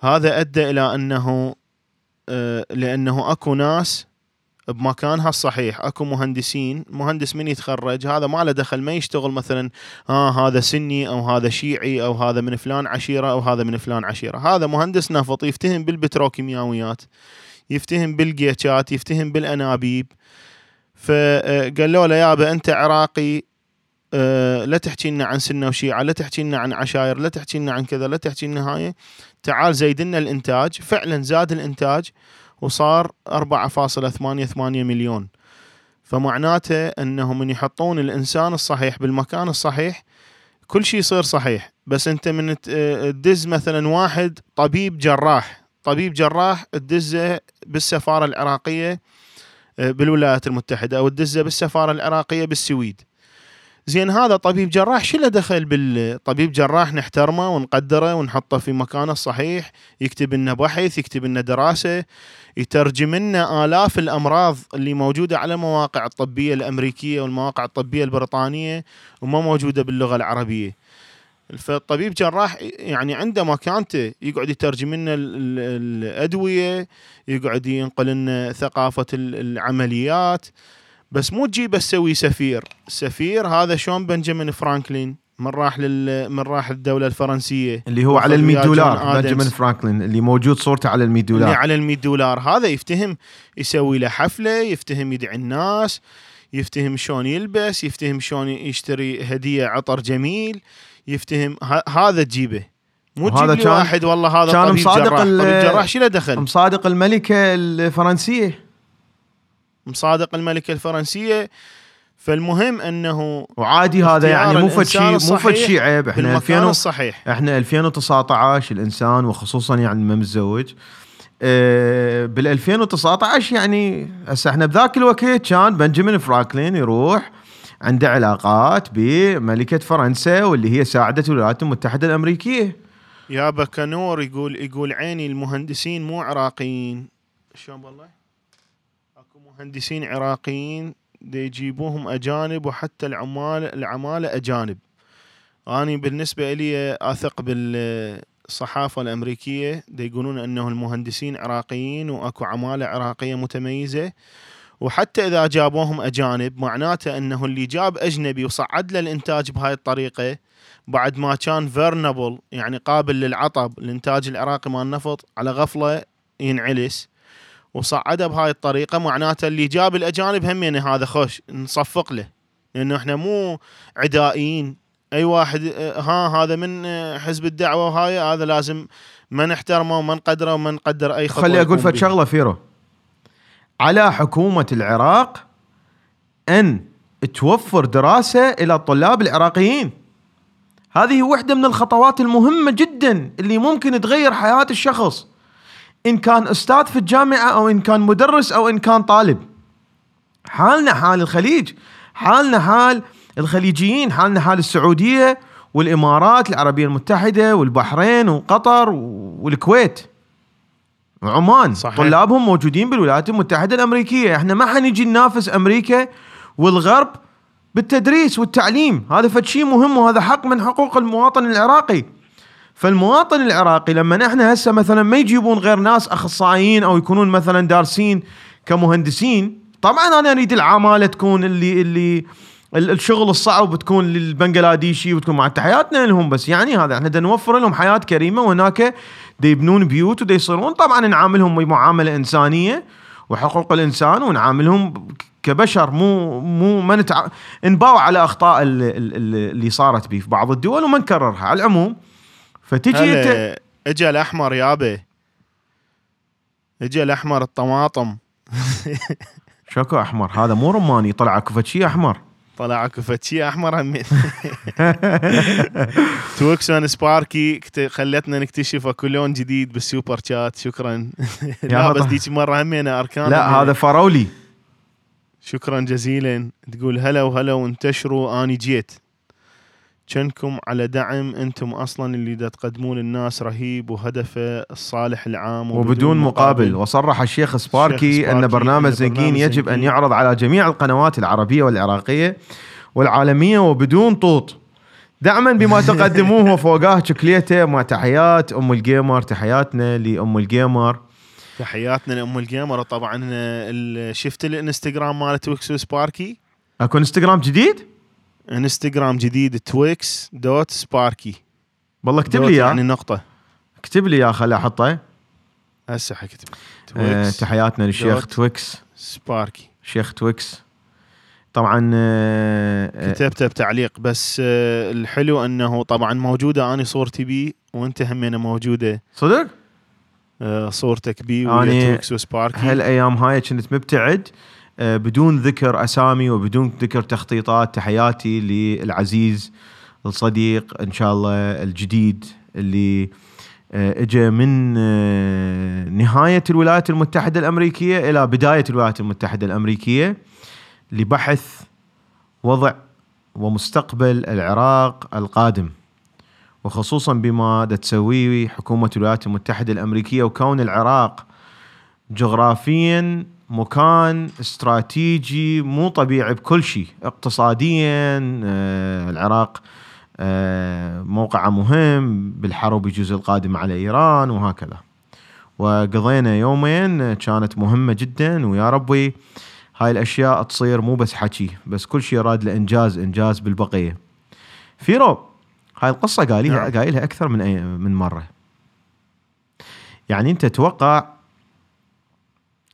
هذا أدى إلى أنه آه، لأنه أكو ناس بمكانها الصحيح. أكو مهندسين مهندس من يتخرج هذا ما له دخل ما يشتغل مثلا ها هذا سني أو هذا شيعي أو هذا من فلان عشيرة أو هذا من فلان عشيرة. هذا مهندس نفط يفتهم بالبتروكيماويات يفتهم بالجيتشات يفتهم بالأنابيب. فقالوا له يابا أنت عراقي آه، لا تحكي لنا عن سنة وشيعة لا تحكي لنا عن عشاير لا تحكي لنا عن كذا لا تحكي لنا هاي. تعال زيد لنا الإنتاج. فعلا زاد الإنتاج. وصار 4.88 مليون. فمعناته انه من يحطون الإنسان الصحيح بالمكان الصحيح كل شيء يصير صحيح. بس أنت من تدز مثلا واحد طبيب جراح. طبيب جراح تدزه بالسفارة العراقية آه، بالولايات المتحدة أو تدزه بالسفارة العراقية بالسويد. زين هذا طبيب جراح شو له دخل بالطبيب جراح نحترمه ونقدره ونحطه في مكانه الصحيح يكتب لنا بحث يكتب لنا دراسة يترجم لنا آلاف الأمراض اللي موجودة على المواقع الطبية الأمريكية والمواقع الطبية البريطانية وما موجودة باللغة العربية. فالطبيب جراح يعني عنده مكانته يقعد يترجم لنا ال- ال- الأدوية يقعد ينقل لنا ثقافة ال- العمليات. بس مو تجي بس تسوي سفير. سفير هذا شلون بنجامين فرانكلين؟ من راح لل من راح الدولة الفرنسية. اللي هو على ال 100 وياه دولار. بنجامين فرانكلين اللي موجود صورته على ال 100 اللي دولار على ال 100 دولار. هذا يفتهم يسوي له حفلة يفتهم يدعي الناس يفتهم شلون يلبس يفتهم شلون يشتري هدية عطر جميل يفتهم ه- هذا تجيبه. مو تجيب لي واحد والله هذا كان طبيب مصادق جراح. ال- طبيب جراح شو له دخل؟ مصادق الملكة الفرنسية. مصادق الملكة الفرنسية فالمهم أنه وعادي هذا يعني مو فد شيء مو فد شيء عيب. إحنا بالمكان 2000 الصحيح. إحنا 2019 الإنسان وخصوصا يعني ما متزوج. آه بال 2019 يعني هسه إحنا بذاك الوقت كان بنجامين فرانكلين يروح عنده علاقات بملكة فرنسا واللي هي ساعدت الولايات المتحدة الأمريكية. يا بكنور يقول يقول عيني المهندسين مو عراقيين. شلون والله؟ مهندسين عراقيين دي يجيبوهم أجانب وحتى العمال العمالة أجانب. أني بالنسبة لي أثق بالصحافة الأمريكية. دي يقولون انه المهندسين عراقيين وأكو عمالة عراقية متميزة. وحتى إذا جابوهم أجانب معناته أنه اللي جاب أجنبي وصعد له الإنتاج بهاي الطريقة بعد ما كان vulnerable يعني قابل للعطب الإنتاج العراقي مال النفط على غفلة ينعلس. وصعده بهاي الطريقة معناته اللي جاب الأجانب همين هذا خوش نصفق له. لأنه إحنا مو عدائيين. أي واحد ها هذا من حزب الدعوة وهاي هذا لازم ما نحترمه وما نقدره وما نقدر أي خطوة خلي أقول فد. شغلة فيرو. على حكومة العراق أن توفر دراسة إلى الطلاب العراقيين. هذه واحدة من الخطوات المهمة جدا اللي ممكن تغير حياة الشخص. إن كان أستاذ في الجامعة أو إن كان مدرس أو إن كان طالب. حالنا حال الخليج. حالنا حال الخليجيين. حالنا حال السعودية والإمارات العربية المتحدة والبحرين وقطر والكويت. وعمان صحيح. طلابهم موجودين بالولايات المتحدة الأمريكية. إحنا ما حنجي ننافس أمريكا والغرب بالتدريس والتعليم. هذا فد شيء مهم وهذا حق من حقوق المواطن العراقي. فالمواطن العراقي لما إحنا هسه مثلا ما يجيبون غير ناس أخصائيين أو يكونون مثلا دارسين كمهندسين طبعا أنا أريد العمالة تكون اللي اللي ال- الشغل الصعب تكون للبنغلاديشي وتكون مع تحياتنا لهم بس يعني هذا إحنا نوفر لهم حياة كريمة وهناك يبنون بيوت ودي يصيرون. طبعا نعاملهم بمعاملة إنسانية وحقوق الإنسان ونعاملهم كبشر مو مو ما نتع... نباوع على أخطاء ال- ال- ال- اللي صارت به في بعض الدول وما نكررها. على العموم فتجي انت اجى الاحمر يابا اجى الاحمر الطماطم. شكو أحمر هذا مو رماني طلع شيء أحمر. طلع اكو فد شي احمر همين توكسون سباركي خلتنا نكتشف اكو لون جديد بالسوبر شات شكرا. لا بس. ديك مرة همين أركان لا. هذا فراولي شكرا جزيلا. تقول هلا وهلا وانتشروا أني جيت. كنكم على دعم أنتم أصلا اللي دا تقدمون للناس رهيب وهدفه الصالح العام وبدون مقابل. وصرح الشيخ سباركي الشيخ أن سباركي برنامج زنقين برنامج يجب أن يعرض على جميع القنوات العربية والعراقية والعالمية وبدون طوط. دعما بما تقدموه فوقاه شكليته مع تحيات أم الجيمر تحياتنا لأم الجيمر. تحياتنا لأم الجيمر طبعا شفت الانستغرام مال تويكس سباركي؟ أكو انستغرام جديد؟ انستغرام جديد تويكس dot سباركي. والله اكتب لي يعني إياه. نقطة. اكتب لي إياه خلي أحطه. هسه حكتب تويكس تحياتنا للشيخ تويكس. سباركي. شيخ تويكس. طبعا آه، آه، كتبته بتعليق بس آه، الحلو إنه طبعا موجودة. اني صورتي بي وأنت همينه موجودة. صدق؟ آه، صورتك بي ويا تويكس وسباركي. هالأيام هاي كنت مبتعد. بدون ذكر أسامي وبدون ذكر تخطيطات تحياتي للعزيز الصديق إن شاء الله الجديد اللي آه، اجى من آه، نهاية الولايات المتحدة الأمريكية إلى بداية الولايات المتحدة الأمريكية لبحث وضع ومستقبل العراق القادم وخصوصا بما تسويه حكومة الولايات المتحدة الأمريكية وكون العراق جغرافيا مكان استراتيجي مو طبيعي بكل شيء. اقتصاديا آه، العراق آه، موقعه مهم بالحرب يجوز القادم على إيران وهكذا. وقضينا يومين كانت مهمة جدا ويا ربي هاي الأشياء تصير مو بس حكي بس كل شيء راد لإنجاز إنجاز بالبقية. فيرو هاي القصة قايلها نعم. قايلها أكثر من من مرة. يعني أنت تتوقع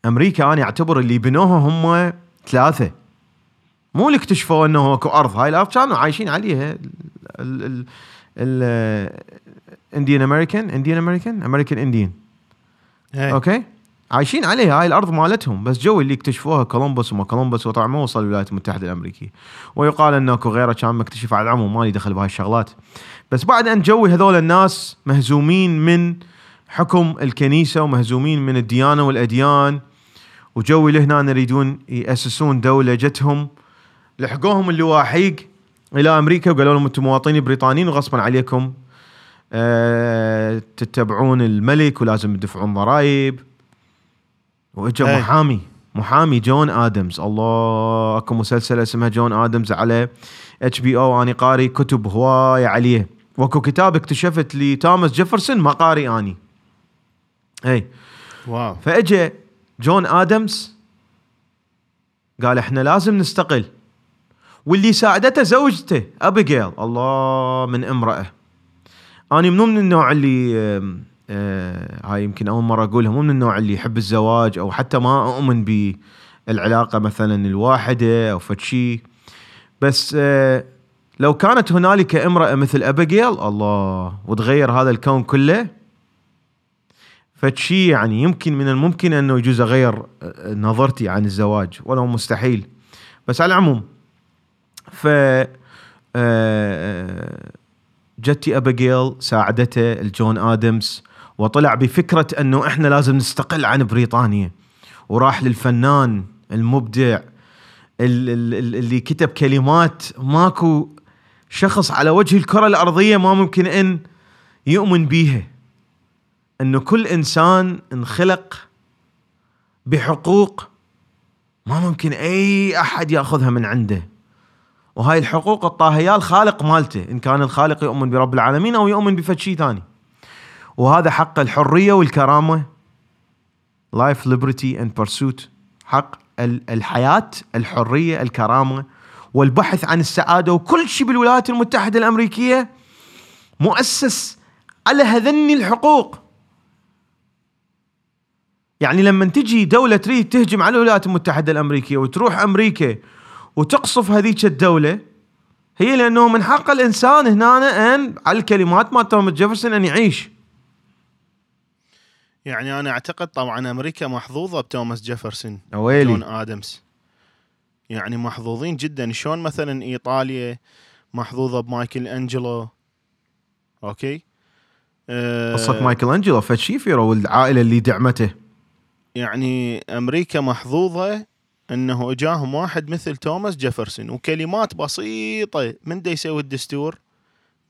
أمريكا أنا اعتبر اللي بنوها هم ثلاثة. مو اللي اكتشفوا إنه أكو أرض. هاي الأرض كانوا عايشين عليها. ال ال ال Indian American Indian American American Indian. أوكي؟ عايشين عليها. هاي الأرض مالتهم. بس جو اللي اكتشفوها كولومبوس وما كولومبوس وطبعا ما وصل الولايات المتحدة الأمريكية. ويقال إنه أكو غيره كان مكتشف على العموم. مالي دخل بهاي الشغلات. بس بعد أن جوي هذول الناس مهزومين من حكم الكنيسة ومهزومين من الديانة والأديان وجوي لهنا يريدون يأسسون دولة جتهم. لحقوهم اللواحيق إلى أمريكا وقالوا لهم أنتم مواطنين بريطانيين وغصبا عليكم. آه تتبعون الملك ولازم تدفعون ضرائب. وإجا إيه. محامي محامي جون آدمز. الله أكو مسلسل اسمه جون آدمز على HBO اني قاري كتب هوايه عليه. وأكو كتاب اكتشفت لتوماس جيفرسون ما قاري أني. اي واو. فاجى جون ادمز قال إحنا لازم نستقل. واللي ساعدته زوجته ابيجيل الله من امرأة. أنا منو من النوع اللي آه هاي يمكن أول مرة أقولها مو من النوع اللي يحب الزواج أو حتى ما أؤمن بالعلاقة مثلا الواحدة أو فد بس آه لو كانت هنالك امرأة مثل ابيجيل الله وتغير هذا الكون كله فشي يعني يمكن من الممكن أنه يجوز اغير آه، نظرتي عن الزواج ولو مستحيل. بس على العموم ف آه، جتي ابيجيل ساعدته الجون آدمز وطلع بفكرة أنه إحنا لازم نستقل عن بريطانيا. وراح للفنان المبدع ال- ال- ال- اللي كتب كلمات ماكو شخص على وجه الكرة الأرضية ما ممكن أن يؤمن بيها. أنه كل إنسان انخلق بحقوق ما ممكن أي أحد يأخذها من عنده. وهاي الحقوق اعطاها يا الخالق مالته إن كان الخالق يؤمن برب العالمين أو يؤمن بفد شيء ثاني. وهذا حق الحرية والكرامة life liberty and pursuit حق ال- الحياة الحرية الكرامة والبحث عن السعادة. وكل شيء بالولايات المتحدة الأمريكية مؤسس على هذني الحقوق. يعني لما تجي دولة تريد تهجم على الولايات المتحدة الأمريكية وتروح أمريكا وتقصف هذيك الدولة هي لأنه من حق الإنسان هنا أن على الكلمات مال توماس جيفرسون أن يعيش. يعني أنا أعتقد طبعا أمريكا محظوظة بتوماس جيفرسون جون ويلي آدمز. يعني محظوظين جدا. شلون مثلا إيطاليا محظوظة بمايكل أنجلو؟ أوكي؟ أه قصة مايكل أنجلو فشي فيرو والعائلة اللي دعمته. يعني أمريكا محظوظة إنه اجاهم واحد مثل توماس جيفرسون وكلمات بسيطة من دا يسوي الدستور؟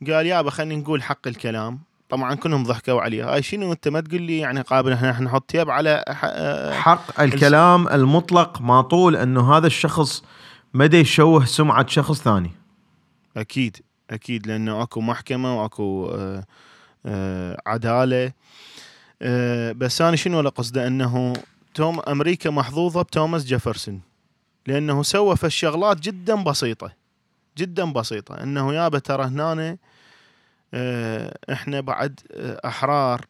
قال يابا خلينا نقول حق الكلام. طبعا كلهم ضحكوا عليه هاي شنو أنت ما تقول لي يعني قابل إحنا نحط تياب على آه، حق الكلام المطلق ما طول أنه هذا الشخص مدى يشوه سمعة شخص ثاني. أكيد أكيد لأنه أكو محكمة وأكو آه، آه، عدالة. آه، بس أنا شنو اللي قصده أنه توم أمريكا محظوظة بتوماس جيفرسون لأنه سوى في الشغلات جدا بسيطة جدا بسيطة. أنه يابا ترى هنا آه، إحنا بعد آه، أحرار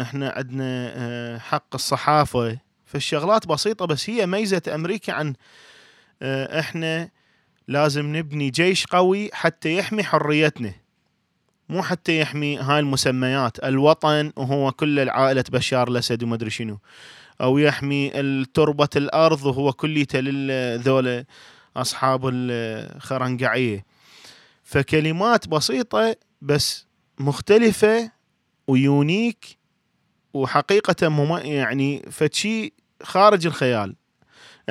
إحنا عندنا حق الصحافة. فالشغلات بسيطة بس هي ميزة أمريكا عن إحنا لازم نبني جيش قوي حتى يحمي حريتنا. مو حتى يحمي هاي المسميات الوطن وهو كل العائلة بشار الأسد وما أدري شنو. أو يحمي تربة الأرض وهو كليته للذولة أصحاب الخرنقعية فكلمات بسيطة بس مختلفة ويونيك وحقيقة يعني فشي خارج الخيال.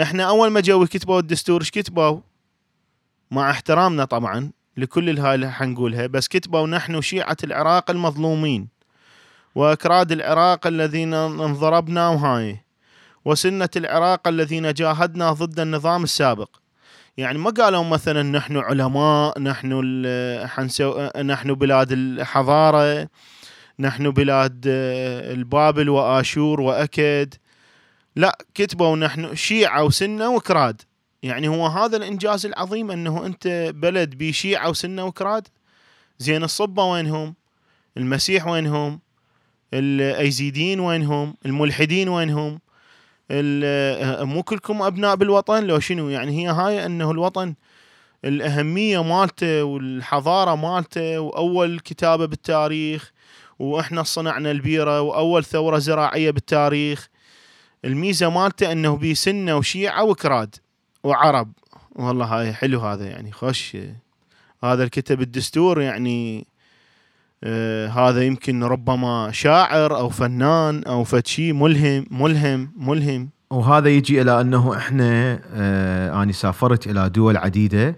إحنا أول ما جو كتبوا الدستور إيش كتبوا؟ مع احترامنا طبعا. لكل الهاي اللي حنقولها. بس كتبوا نحن شيعة العراق المظلومين وأكراد العراق الذين انضربنا وهاي وسنة العراق الذين جاهدنا ضد النظام السابق. يعني ما قالوا مثلا نحن علماء نحن حنسو نحن بلاد الحضارة نحن بلاد آه، البابل وآشور وأكد. لا كتبوا نحن شيعة وسنة وكراد يعني هو هذا الإنجاز العظيم أنه أنت بلد بيه شيعه وسنه وكراد زين الصبه وينهم؟ المسيح وينهم؟ الأيزيديين وينهم؟ الملحدين وينهم؟ ال- مو كلكم أبناء بالوطن لو شنو يعني هي هاي أنه الوطن الأهمية مالته والحضارة مالته وأول كتابة بالتاريخ وإحنا صنعنا البيرة وأول ثورة زراعية بالتاريخ الميزة مالته أنه بيه سنة وشيعة وكراد وعرب. والله هاي حلو هذا يعني خوش. هذا الكتب الدستور يعني آه هذا يمكن ربما شاعر أو فنان أو فد شيء ملهم ملهم ملهم. وهذا يجي إلى أنه إحنا آه أني سافرت إلى دول عديدة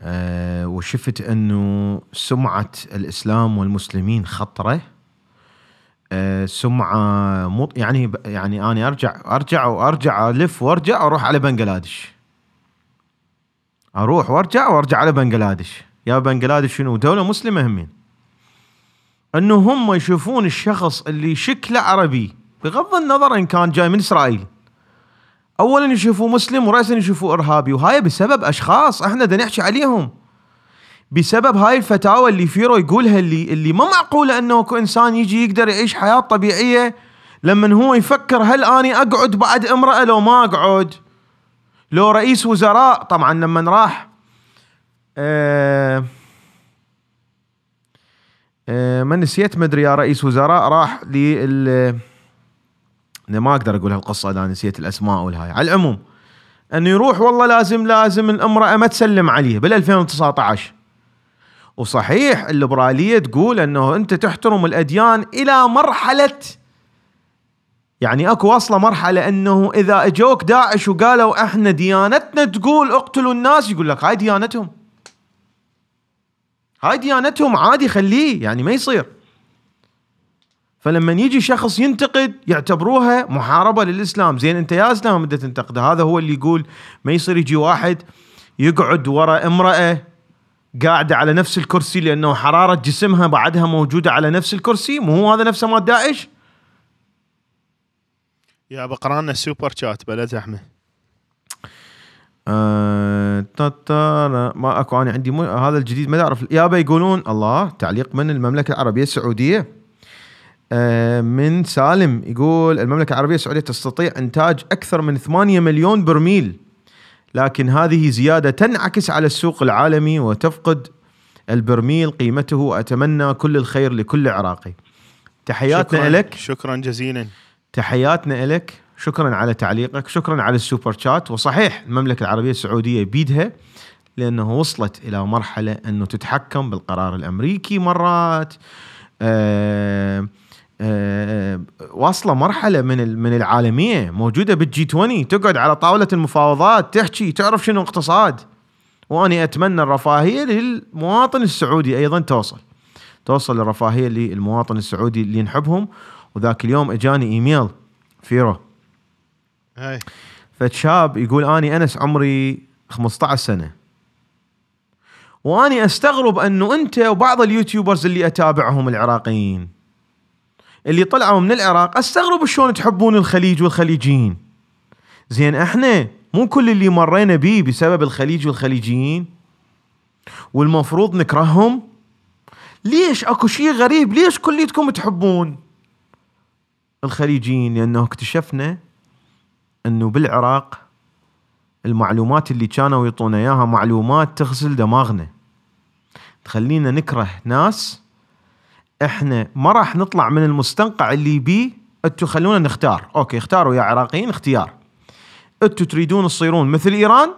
آه وشفت أنه سمعة الإسلام والمسلمين خطرة. سمعة مو يعني يعني اني ارجع أرجع وأرجع ألف وأرجع وأروح على بنغلاديش. أروح وأرجع وأرجع على بنغلاديش. يا بنغلاديش شنو؟ دولة مسلمة همين. إنه هم يشوفون الشخص اللي شكله عربي بغض النظر إن كان جاي من إسرائيل. اولا يشوفوه مسلم وراسا يشوفوه إرهابي وهاي بسبب أشخاص إحنا بدنا نحكي عليهم. بسبب هاي الفتاوى اللي فيرو يقولها اللي اللي ما معقوله أنه اكو إنسان يجي يقدر يعيش حياة طبيعية لما هو يفكر هل آني أقعد بعد امرأة لو ما أقعد؟ لو رئيس وزراء طبعا لما راح آه آه ما نسيت مدري يا رئيس وزراء راح لل أنا ما أقدر أقول هالقصة إذا نسيت الأسماء والهاي. على العموم أنه يروح والله لازم لازم الامرأة ما تسلم عليه بال 2019 وصحيح الليبرالية تقول إنه أنت تحترم الأديان إلى مرحلة يعني أكو واصله مرحلة إنه إذا أجوك داعش وقالوا إحنا ديانتنا تقول اقتلوا الناس يقول لك هاي ديانتهم. هاي ديانتهم عادي خليه يعني ما يصير. فلما يجي شخص ينتقد يعتبروها محاربة للإسلام. زين أنت يا إسلام بدك تنتقده هذا هو اللي يقول ما يصير يجي واحد يقعد ورا امرأة قاعدة على نفس الكرسي لأنه حرارة جسمها بعدها موجودة على نفس الكرسي؟ مو هو هذا نفسه مال داعش؟ يا بقرانا السوبر شات بلد احمد آه تاتارا، ما أكو أنا عندي مو هذا الجديد ما اعرف يابا يقولون الله تعليق من المملكة العربية السعودية. آه من سالم يقول المملكة العربية السعودية تستطيع إنتاج أكثر من 8 مليون برميل. لكن هذه زيادة تنعكس على السوق العالمي وتفقد البرميل قيمته. واتمنى كل الخير لكل عراقي. تحياتنا شكراً- لك شكرا جزيلا. تحياتنا لك شكرا على تعليقك. شكرا على السوبر شات. وصحيح المملكة العربية السعودية بيدها لأنه وصلت إلى مرحلة أنه تتحكم بالقرار الأمريكي مرات. آه آه واصلة مرحلة من من العالمية موجودة بالجي 20 تقعد على طاولة المفاوضات تحكي تعرف شنو اقتصاد. وأنا أتمنى الرفاهية للمواطن السعودي أيضا توصل. توصل الرفاهية للمواطن السعودي اللي نحبهم وذاك اليوم إجاني إيميل فيرو. هاي. فشاب يقول أني أنس عمري 15 سنة. وأني أستغرب أنه أنت وبعض ال YouTubers اللي أتابعهم العراقيين اللي طلعوا من العراق استغرب شلون تحبون الخليج والخليجيين. زين إحنا مو كل اللي مرينا بيه بسبب الخليج والخليجيين. والمفروض نكرههم. ليش؟ اكو شيء غريب. ليش كليتكم تحبون الخليجيين؟ لأنه اكتشفنا أنه بالعراق المعلومات اللي كانوا يعطونا إياها معلومات تغسل دماغنا. تخلينا نكره ناس إحنا ما راح نطلع من المستنقع اللي بيه أنتوا خلونا نختار. أوكي اختاروا يا عراقيين اختيار. أنتوا تريدون تصيرون مثل إيران؟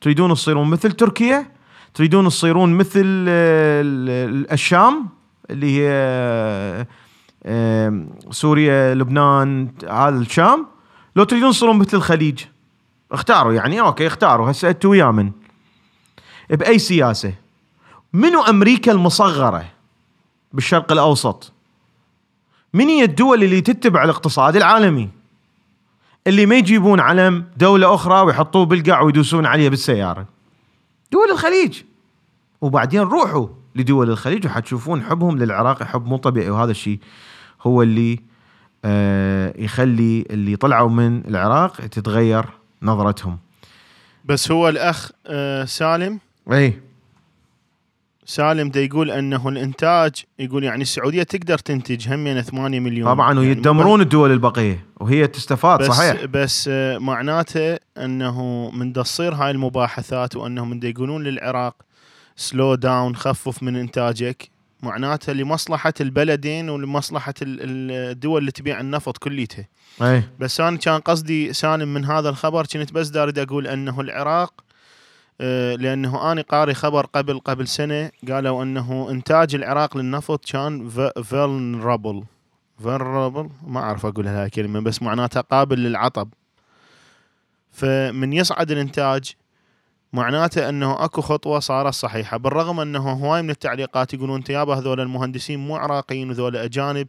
تريدون تصيرون مثل تركيا؟ تريدون تصيرون مثل آه، ال- ال- الشام؟ اللي هي آه، سوريا لبنان هذا الشام؟ لو تريدون تصيرون مثل الخليج. اختاروا يعني. أوكي اختاروا. هسه أنتوا ويا من؟ بأي سياسة؟ منو أمريكا المصغرة؟ بالشرق الأوسط. من هي الدول اللي تتبع الاقتصاد العالمي؟ اللي ما يجيبون علم دولة أخرى ويحطوه بالقاع ويدوسون عليه بالسيارة. دول الخليج. وبعدين روحوا لدول الخليج وحتشوفون حبهم للعراق حب مو طبيعي. وهذا الشيء هو اللي آه يخلي اللي طلعوا من العراق تتغير نظرتهم. بس هو الأخ آه سالم؟ اي سالم دا يقول أنه الإنتاج يقول يعني السعودية تقدر تنتج هم 8 مليون. طبعا يعني ويدمرون الدول البقية وهي تستفاد بس صحيح. بس آه، معناته أنه من تصير هاي المباحثات وأنهم من يقولون للعراق سلو داون خفف من إنتاجك. معناته لمصلحة البلدين ولمصلحة ال- ال- الدول اللي تبيع النفط كليتها. أي. بس أنا كان قصدي سالم من هذا الخبر كنت بس دارد أقول أنه العراق لأنه أنا قاري خبر قبل قبل سنة قالوا أنه إنتاج العراق للنفط كان vulnerable vulnerable ما أعرف أقول هاي الكلمة بس معناتها قابل للعطب. فمن يصعد الإنتاج معناته أنه أكو خطوة صارت صحيحة بالرغم أنه هواي من التعليقات يقولون انت يابا هذول المهندسين مو عراقيين وذول أجانب.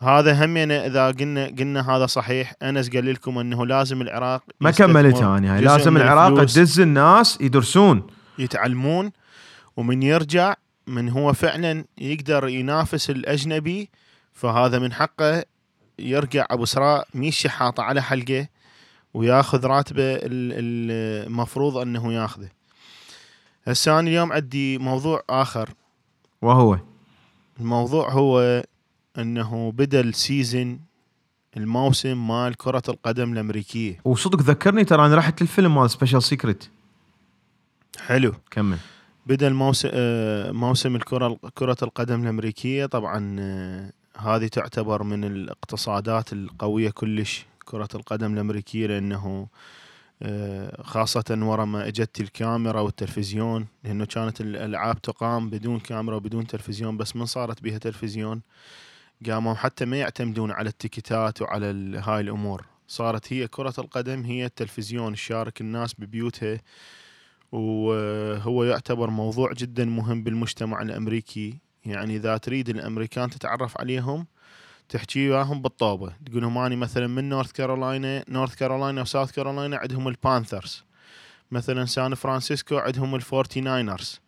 هذا همينه إذا قلنا قلنا هذا صحيح أنس قال لكم أنه لازم العراق ما كملت أنا هاي. لازم العراق تدز الناس يدرسون. يتعلمون ومن يرجع من هو فعلا يقدر ينافس الأجنبي فهذا من حقه يرجع أبو سراء ميشي حاطه على حلقه وياخذ راتبه ال- ال- المفروض أنه ياخذه. هسه أنا اليوم عندي موضوع آخر، وهو؟ الموضوع هو أنه بدا السيزن الموسم مال كرة القدم الأمريكية، وصدق ذكرني ترى أنا رحت الفيلم مال Official Secrets حلو. كمل. بدا الموسم آه، موسم الكرة كرة القدم الأمريكية طبعا آه، هذه تعتبر من الاقتصادات القوية كلش كرة القدم الأمريكية لأنه آه، خاصة ورا ما إجت الكاميرا والتلفزيون لأنه كانت الألعاب تقام بدون كاميرا وبدون تلفزيون بس من صارت بها تلفزيون. قاموا حتى ما يعتمدون على ال tickets وعلى هاي الأمور. صارت هي كرة القدم هي التلفزيون تشارك الناس ببيوتها وهو يعتبر موضوع جدا مهم بالمجتمع الأمريكي. يعني إذا تريد الأمريكان تتعرف عليهم تحكي وياهم بالطوبه تقول لهم اني مثلا من نورث كارولاينا نورث كارولاينا وساوث كارولاينا عندهم ال Panthers مثلا سان فرانسيسكو عندهم ال Forty Niners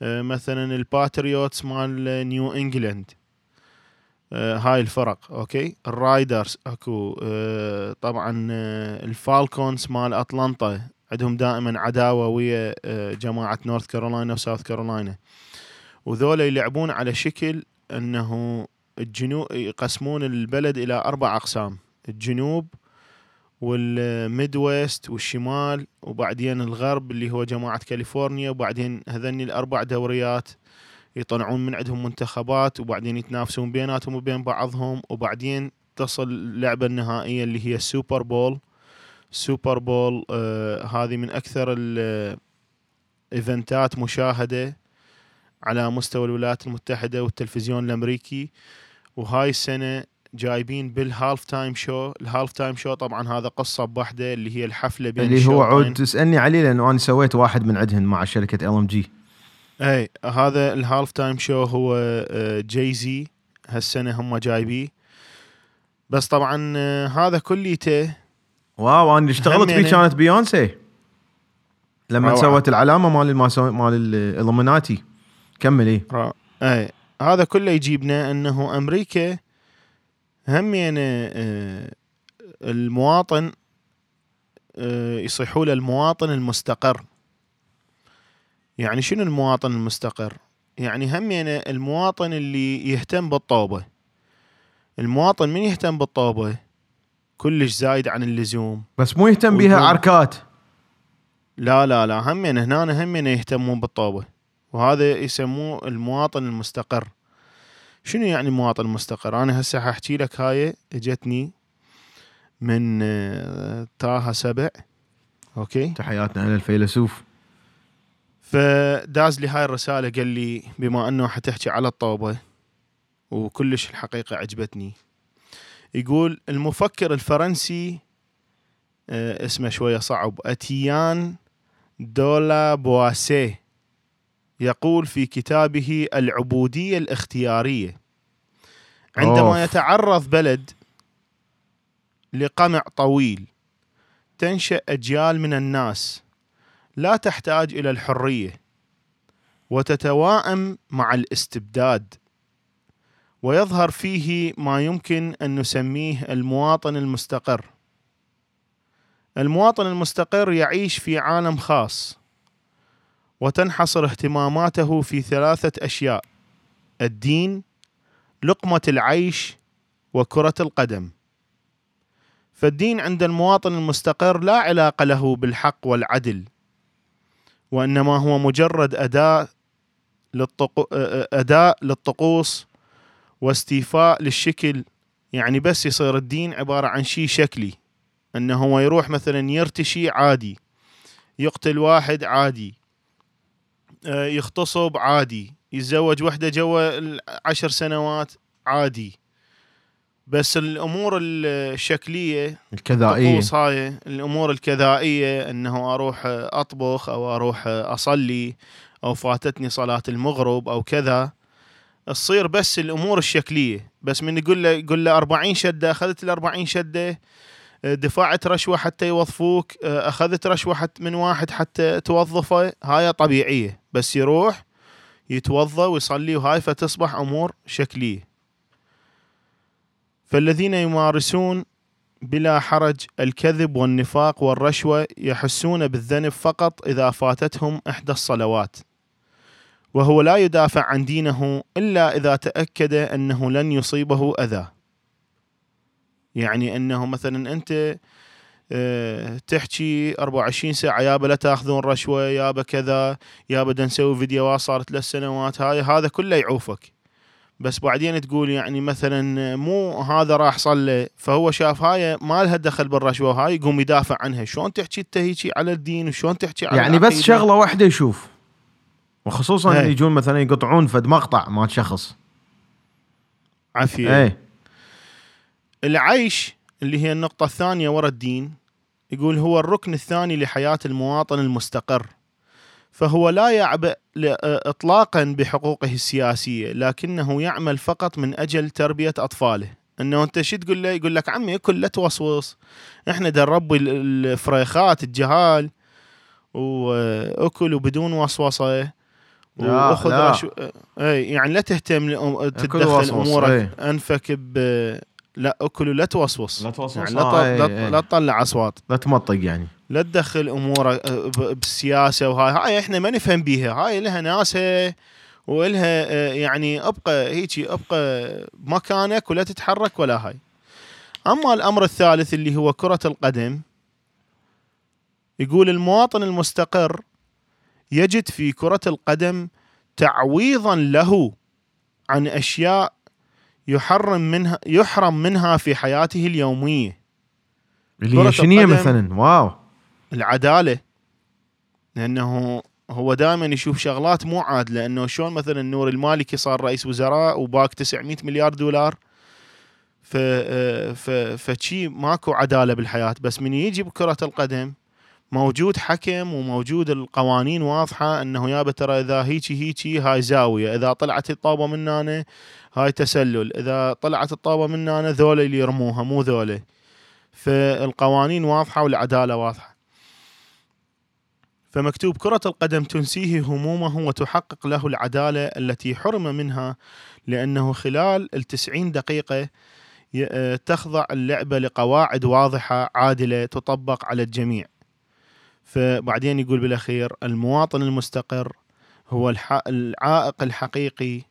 مثلا الباتريوتس مال نيو انجلاند هاي الفرق okay؟ الرايدرز أكو آه، طبعا آه، الفالكونز مال أتلانتا عندهم دائما عداوة ويا آه، جماعة نورث كارولاينا وساوث كارولاينا وذولا يلعبون على شكل إنه الجنوب يقسمون البلد إلى أربع أقسام. الجنوب وال Midwest والشمال وبعدين الغرب اللي هو جماعة كاليفورنيا وبعدين هذني الأربع دوريات يطلعون من عندهم منتخبات وبعدين يتنافسون بيناتهم وبين بعضهم وبعدين تصل اللعبة النهائية اللي هي ال Super Bowl Super Bowl آه هذه من أكثر ال eventات مشاهدة على مستوى الولايات المتحدة والتلفزيون الأمريكي. وهاي السنة جايبين بال halftime show ال halftime show طبعا هذا قصة بوحده اللي هي الحفلة بين اللي هو. عود تسالني عليه لأنه أنا سويت واحد من عندهن مع شركة LMG اي هذا الهالف تايم شو هو آه، جاي زي هالسنة هم جايبيه. بس طبعا آه، هذا كليته. واو أنا اشتغلت بيه يعني- كانت بيونسي لما. سوت العلامة مال ما سو- مال الالومناتي كمل إيه. را- اي هذا كله يجيبنا إنه أمريكا هم يعني آه، المواطن آه، يصيحوا له المواطن المستقر. يعني شنو المواطن المستقر؟ يعني هم يعني المواطن اللي يهتم بالطوبة. المواطن من يهتم بالطوبة؟ كلش زايد عن اللزوم. بس مو يهتم بيها عركات. لا لا لا هم يعني هنا هم يعني يهتمون بالطوبة. وهذا يسموه المواطن المستقر. شنو يعني المواطن المستقر أنا هسه حأحكي لك هاي اجتني من آه، طه سبع. أوكي؟ تحياتنا على الفيلسوف فداز لي هاي الرسالة قال لي بما أنه حتحكي على الطوبة وكلش الحقيقة عجبتني يقول المفكر الفرنسي آه، اسمه شوية صعب أتيان دولا بواسيه يقول في كتابه العبودية الاختيارية عندما أوف. يتعرض بلد لقمع طويل تنشأ أجيال من الناس لا تحتاج إلى الحرية وتتواءم مع الاستبداد. ويظهر فيه ما يمكن أن نسميه المواطن المستقر. المواطن المستقر يعيش في عالم خاص وتنحصر اهتماماته في ثلاثة أشياء الدين لقمة العيش وكرة القدم. فالدين عند المواطن المستقر لا علاقة له بالحق والعدل. وإنما هو مجرد اداه للطقو... أداء للطقوس واستيفاء للشكل. يعني بس يصير الدين عبارة عن شيء شكلي. إنه هو يروح مثلا يرتشي عادي يقتل واحد عادي يغتصب عادي يتزوج وحدة جوا العشر سنوات عادي. بس الأمور الشكلية الكذائيه هاي. الأمور الكذائيه إنه أروح أطبخ أو أروح أصلي أو فاتتني صلاة المغرب أو كذا. تصير بس الأمور الشكلية. بس من يقول له يقول له 40 شدة أخذت ال 40 شدة. دفعت رشوه حتى يوظفوك. أخذت رشوة حتى من واحد حتى توظفه. هاي طبيعية. بس يروح يتوضا ويصلي وهاي فتصبح أمور شكلية. فالذين يمارسون بلا حرج الكذب والنفاق والرشوة يحسون بالذنب فقط إذا فاتتهم إحدى الصلوات. وهو لا يدافع عن دينه إلا إذا تأكد أنه لن يصيبه أذى. يعني أنه مثلا أنت آه، تحكي 24 ساعة يابا لا تأخذون رشوة يابا كذا يابا نسوي فيديوهات صارت ثلاث سنوات هاي هذا كله يعوفك. بس بعدين تقول يعني مثلا مو هذا راح صلى فهو شاف هاي ما لها دخل بالرشوه هاي يقوم يدافع عنها. شلون تحكي انت هيجي على الدين؟ وشلون تحكي على يعني بس؟ شغلة واحدة يشوف. وخصوصا. اللي يجون مثلا يقطعون فد مقطع مال شخص. عافيه إيه. العيش اللي هي النقطة الثانية ورا الدين يقول هو الركن الثاني لحياة المواطن المستقر. فهو لا يعبأ اطلاقا بحقوقه السياسية لكنه يعمل فقط من أجل تربية أطفاله إنه أنت شو تقول له يقول لك عمي أكل لا توسوس إحنا ال- الفريخات الجهال واكل وبدون وسوسة لا، وأخذ لا. رشو... أي يعني لا تهتم وسوس، أمورك. أنفك ب لا اكل ولا توسوس. لا توسوس، يعني لا, آه،. إيه، لا, إيه. لا تطلع أصوات. لا تمطق يعني. لا تدخل امورك آه، بالسياسة وهاي. هاي إحنا ما نفهم بيها. هاي لها ناسها وإلها آه، يعني أبقى هيجي أبقى مكانك ولا تتحرك ولا هاي. أما الأمر الثالث اللي هو كرة القدم يقول المواطن المستقر يجد في كرة القدم تعويضا له عن أشياء يحرم منها يحرم منها في حياته اليومية. اللي هي شنية القدم. مثلا؟ واو. العدالة. لأنه هو دائما يشوف شغلات مو عادلة. انه شلون مثلا نور المالكي صار رئيس وزراء وباك 900 مليار دولار. ف ف فشي ماكو عدالة بالحياة. بس من يجي بكرة القدم موجود حكم وموجود القوانين واضحة إنه يابا ترى إذا هيجي هيجي هاي زاوية. إذا طلعت الطابة من هنا هاي تسلل. إذا طلعت الطابة من هنا ذولا اللي يرموها مو ذولا فالقوانين واضحة والعدالة واضحة. فمكتوب كرة القدم تنسيه همومه وتحقق له العدالة التي حرم منها لأنه خلال التسعين دقيقة آه، تخضع اللعبة لقواعد واضحة عادلة تطبق على الجميع. فبعدين يقول بالأخير المواطن المستقر هو العائق الحقيقي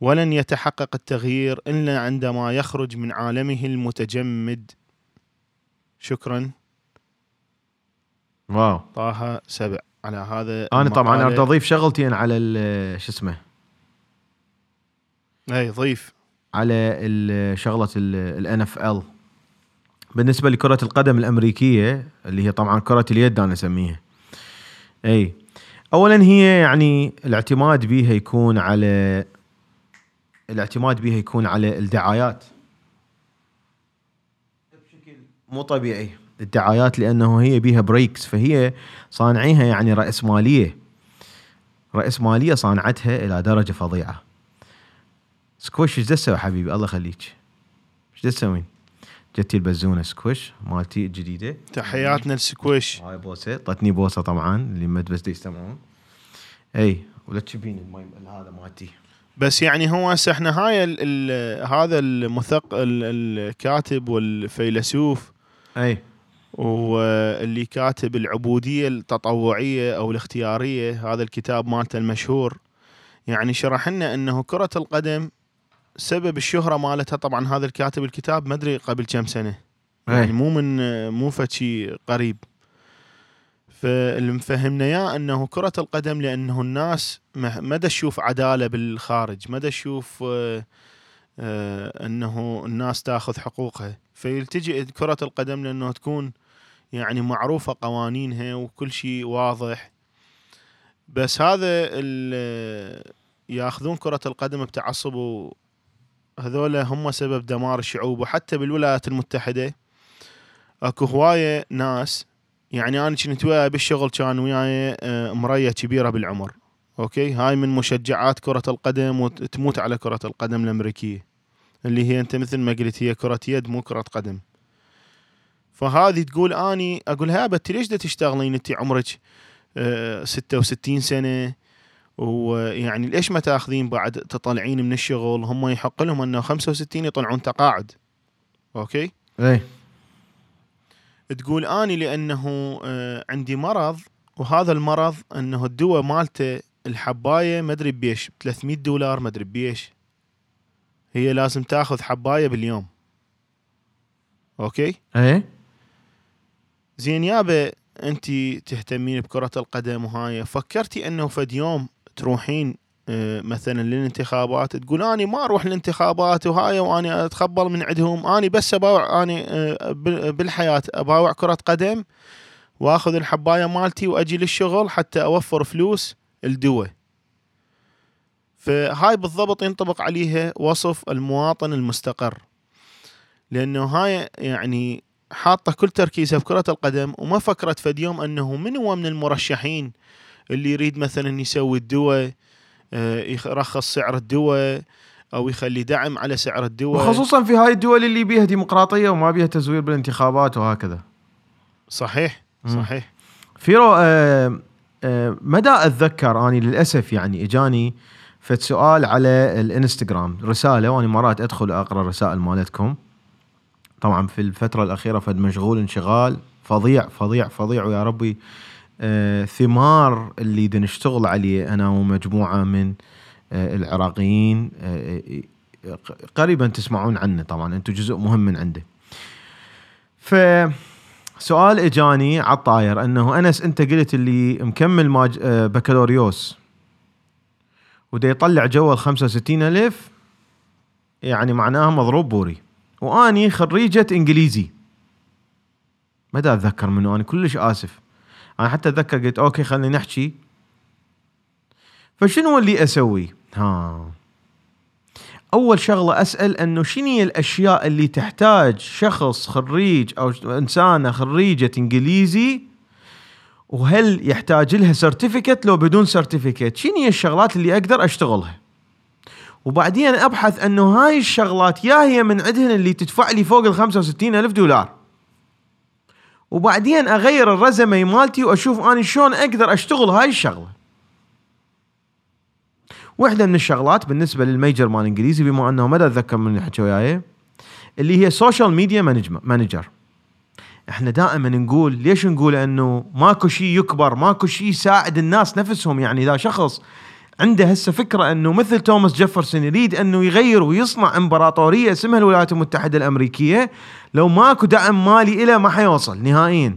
ولن يتحقق التغيير إلا عندما يخرج من عالمه المتجمد. شكرا. واو. طه سبع. على هذا أنا طبعا. أريد أضيف شغلتين على شو اسمه؟ أي ضيف. على شغلة الان اف ال بالنسبة لكرة القدم الأمريكية اللي هي طبعا كرة اليد أنا أسميها. أي. اولا هي يعني الاعتماد بيها يكون على الاعتماد بيها يكون على الدعايات. بشكل مو طبيعي. الدعايات لأنه هي بيها breaks فهي صانعيها يعني راسماليه راسماليه صانعتها إلى درجة فظيعة. سكوش إيش تسوي حبيبي؟ الله يخليك. إيش تسوين؟ جتي البزونة سكوش مالتي الجديده تحياتنا السكويش هاي بوسة. طتني بوسة طبعا اللي ما بس يستمعون. إي ولا تشبين المي هذا مالتي. بس يعني هو هسه إحنا هاي ال ال هذا المثق ال- الكاتب والفيلسوف أي. واللي كاتب العبودية التطوعية أو الاختيارية هذا الكتاب مالته المشهور. يعني شرح لنا أنه كرة القدم سبب الشهرة مالتها طبعا هذا الكاتب الكتاب ما أدري قبل كم سنة. يعني مو من مو فشي قريب. فاللي مفهمنا إياه أنه كرة القدم لأنه الناس دا تشوف عدالة بالخارج ما دا تشوف آه، آه، أنه الناس تاخذ حقوقها. فيلتجئ كرة القدم لأنه تكون يعني معروفة قوانينها وكل شيء واضح. بس هذا ياخذون كرة القدم بتعصب وهذولا هم سبب دمار الشعوب وحتى بالولايات المتحدة أكو هواية ناس يعني أنا كنت وياي بالشغل كان وياي آه، مرية كبيرة بالعمر أوكي؟ هاي من مشجعات كرة القدم وتموت على كرة القدم الأمريكية اللي هي أنت مثل ما قلت هي كرة يد مو كرة قدم. فهذه تقول أني أقول لها بنتي ليش تشتغلين أنت عمرك آه، 66 سنة؟ ويعني ليش ما تأخذين بعد تطلعين من الشغل؟ هم يحق لهم أنه 65 يطلعون تقاعد okay؟ اي تقول آني لأنه آه، عندي مرض وهذا المرض أنه الدواء مالته الحباية ما أدري بيش ب 300 دولار ما أدري بيش. هي لازم تأخذ حباية باليوم. okay؟ اي زين يابا انت تهتمين بكرة القدم وهاي. فكرتي أنه فد يوم تروحين مثلا للانتخابات تقول اني ما أروح الانتخابات وهاي واني أتخبل من عندهم اني بس أباوع اني آه، بال- بالحياة أباوع كرة قدم وأخذ الحباية مالتي وأجي للشغل حتى أوفر فلوس الدواء فهاي بالضبط ينطبق عليها وصف المواطن المستقر. لأنه هاي يعني حاطة كل تركيزها بكره القدم وما فكرت فد يوم أنه من هو من المرشحين اللي يريد مثلا يسوي الدواء آه، يرخص سعر الدواء أو يخلي دعم على سعر الدواء. وخصوصا في هاي الدول اللي بيها ديمقراطية وما بيها تزوير بالانتخابات وهكذا. صحيح. صحيح. فيرو آه آه مدى أتذكر أني للأسف يعني إجاني فد سؤال على الإنستغرام. رسالة وأنا مرات أدخل أقرأ الرسائل مالتكم. طبعا في الفترة الأخيرة فد مشغول انشغال. فظيع فظيع فظيع. ويا ربي آه ثمار اللي نشتغل عليه أنا ومجموعة من آه العراقيين آه آه، قريبا تسمعون عنه طبعا أنتم جزء مهم من عنده. ف سؤال إجاني على الطاير أنه أنس أنت قلت اللي مكمل maj... آه، بكالوريوس ودا يطلع جوا ال 65 ألف يعني معناها مضروب بوري. وأني خريجة إنجليزي. ما أتذكر منه؟ أنا كلش آسف. أنا حتى أتذكر قلت okay خلينا نحكي فشنو اللي أسوي؟ ها. أول شغلة أسأل إنه شنو هي الأشياء اللي تحتاج شخص خريج أو إنسانة خريجة إنجليزي وهل يحتاج لها certificate لو بدون certificate شنو هي الشغلات اللي أقدر أشتغلها؟ وبعدين أبحث إنه هاي الشغلات يا هي من عندهن اللي تدفع لي فوق ال 65 ألف دولار. وبعدين أغير الرزمة مالتي وأشوف اني شلون أقدر أشتغل هاي الشغلة. واحدة من الشغلات بالنسبة لل major مال الانجليزي بما أنه ما أتذكر من حكى وياي اللي هي social media manager إحنا دائما نقول ليش نقول إنه ماكو شيء يكبر ماكو شيء يساعد الناس نفسهم يعني إذا شخص عنده هسه فكرة أنه مثل توماس جيفرسون يريد أنه يغير ويصنع إمبراطورية اسمها الولايات المتحدة الأمريكية لو ماكو دعم مالي له ما حيوصل نهائيا.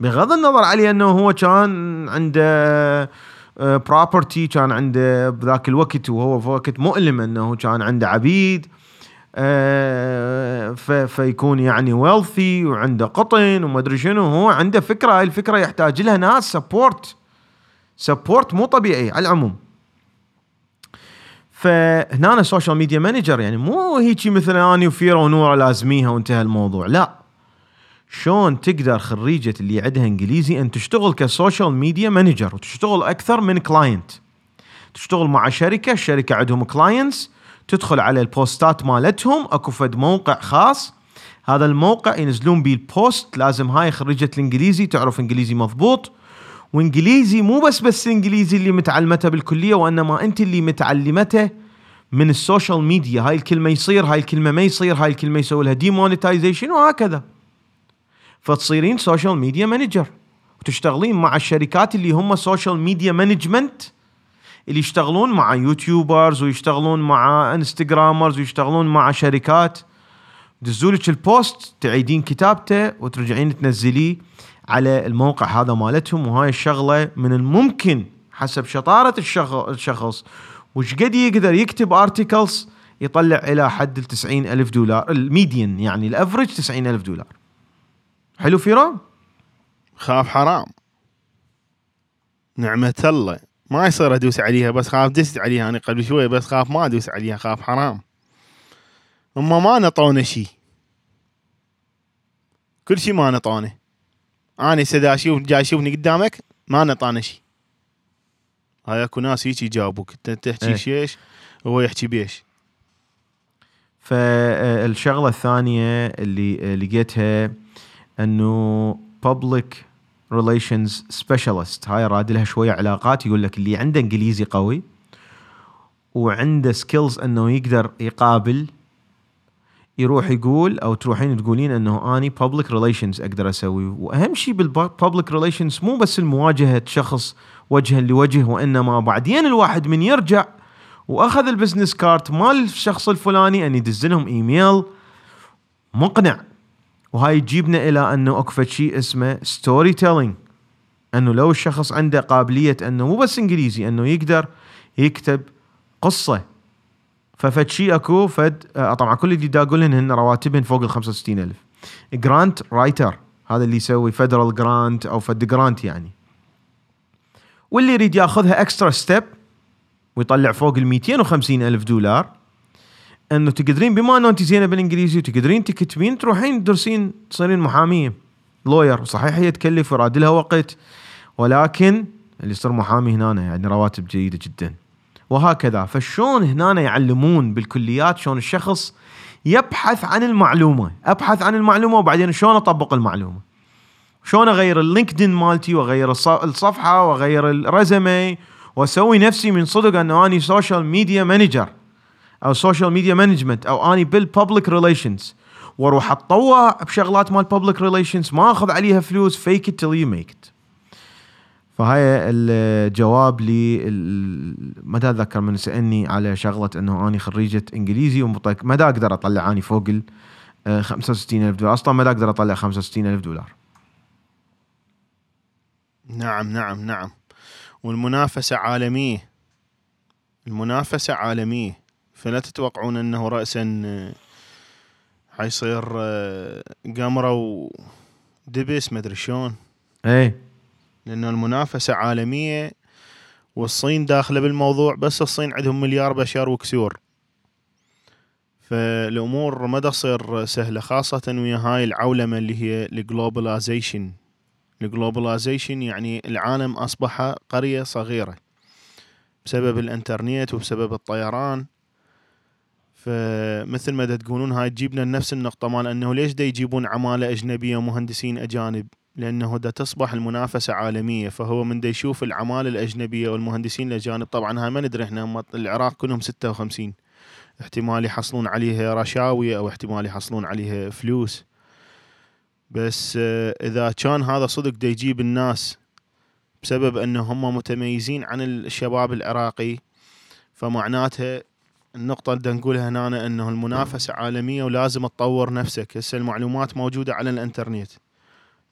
بغض النظر عليه أنه هو كان عنده property كان عنده بذاك الوقت وهو في وقت مؤلم أنه كان عنده عبيد آه، فيكون يعني wealthy وعنده قطن وما أدري شنو هو عنده فكرة هاي الفكرة يحتاج لها ناس support support مو طبيعي على العموم. فهنا أنا social media manager يعني مو هيجي مثلا اني وفيرا ونورا لازميها وانتهى الموضوع لا. شلون تقدر خريجة اللي عندها إنجليزي أن تشتغل ك social media manager وتشتغل أكثر من client تشتغل مع شركة الشركة عندهم clients تدخل على ال postات مالتهم أكو فد موقع خاص. هذا الموقع ينزلون بيه ال post لازم هاي خريجة الإنجليزي تعرف إنجليزي مضبوط. وانجليزي مو بس بس انجليزي اللي متعلمته بالكلية وإنما أنت اللي متعلمته من ال social media. هاي الكلمة يصير هاي الكلمة ما يصير هاي الكلمة يسوي لها demonetization وهكذا. فتصيرين social media manager وتشتغلين مع الشركات اللي هم social media management اللي يشتغلون مع YouTubers ويشتغلون مع Instagrammers ويشتغلون مع شركات. دزولك ال post تعيدين كتابته وترجعين تنزليه. على الموقع هذا مالتهم وهاي الشغلة من الممكن حسب شطارة الشخص. وش قد يقدر يكتب articles يطلع إلى حد ال ألف دولار ال median يعني ال average ألف دولار. حلو فيرو خاف حرام. نعمة الله. ما يصير أدوس عليها بس خاف دست عليها أنا قبل شوي بس خاف ما أدوس عليها خاف حرام. هم ما نطونا شيء كل شيء ما نطونا. أنا سدا أشوف جاي اشوفني قدامك ما نطانا شيء هاي اكو ناس هيك يجاوبوك انت تحكي إيه. شيش وهو يحكي بيش فالشغله الثانية اللي لقيتها انه public relations specialist. هاي راد لها شوية علاقات يقول لك اللي عنده انجليزي قوي وعنده skills انه يقدر يقابل يروح يقول أو تروحين تقولين إنه أني public relations أقدر أسوي. وأهم شيء بال public relations مو بس المواجهة شخص وجها لوجه وإنما بعدين الواحد من يرجع وأخذ ال business card مال الشخص الفلاني أن يدز لهم إيميل مقنع. وهاي تجيبنا إلى أنه اكو شيء اسمه storytelling أنه لو الشخص عنده قابلية أنه مو بس إنجليزي أنه يقدر يكتب قصة. ففد شيء اكو فد آه طبعا كل اللي دا أقول هن رواتبهن فوق ال 65000 grant writer هذا اللي يسوي federal grant أو فد grant يعني. واللي يريد ياخذها extra step ويطلع فوق ال 250 ألف دولار إنه تقدرين بما إنه أنت زينة بالإنجليزي وتقدرين تكتبين تروحين تدرسين تصيرين محامية. lawyer صحيح هي تكلف ويراد لها وقت. ولكن اللي يصير محامي هنا يعني رواتب جيدة جدا. وهكذا. فشون هنا يعلمون بالكليات شلون الشخص يبحث عن المعلومة أبحث عن المعلومة وبعدين شلون أطبق المعلومة. شلون أغير ال LinkedIn مالتي وأغير الصفحة وأغير ال resume وأسوي نفسي من صدق انه أني social media manager أو social media management أو أني بال public relations وأروح أتطوع بشغلات مال public relations ما أخذ عليها فلوس fake it till you make it فهاي الجواب لي ما اتذكر من سألني على شغلة إنه أني خريجة إنجليزي ما أقدر أطلع أني فوق ال 65000 دولار. أصلا ما أقدر أطلع 65000 دولار. نعم نعم نعم. والمنافسة عالمية. المنافسة عالمية. فلا تتوقعون إنه رأسا آه، حيصير آه، قمرة ودبس ما أدري شلون. اي لأنه المنافسة عالمية والصين داخلة بالموضوع بس الصين عندهم مليار بشر وكسور. فالأمور ما تصير سهلة خاصة ويا هاي العولمة اللي هي ال globalization ال globalization يعني العالم أصبح قرية صغيرة بسبب الإنترنت وبسبب الطيران. فمثل ما تقولون هاي تجيبنا لنفس النقطة مال أنه ليش دا يجيبون عمالة أجنبية ومهندسين أجانب؟ لأنه دا تصبح المنافسة عالمية فهو من دا يشوف العمالة الأجنبية والمهندسين الأجانب طبعا هاي ما ندري إحنا العراق كلهم ستة وخمسين. احتمال يحصلون عليها رشاوي أو احتمال يحصلون عليها فلوس. بس آه، إذا كان هذا صدق دا يجيب الناس بسبب إنه هم متميزين عن الشباب العراقي فمعناتها النقطة اللي نقولها هنا إنه المنافسة عالمية ولازم تطور نفسك، هسه المعلومات موجودة على الإنترنت.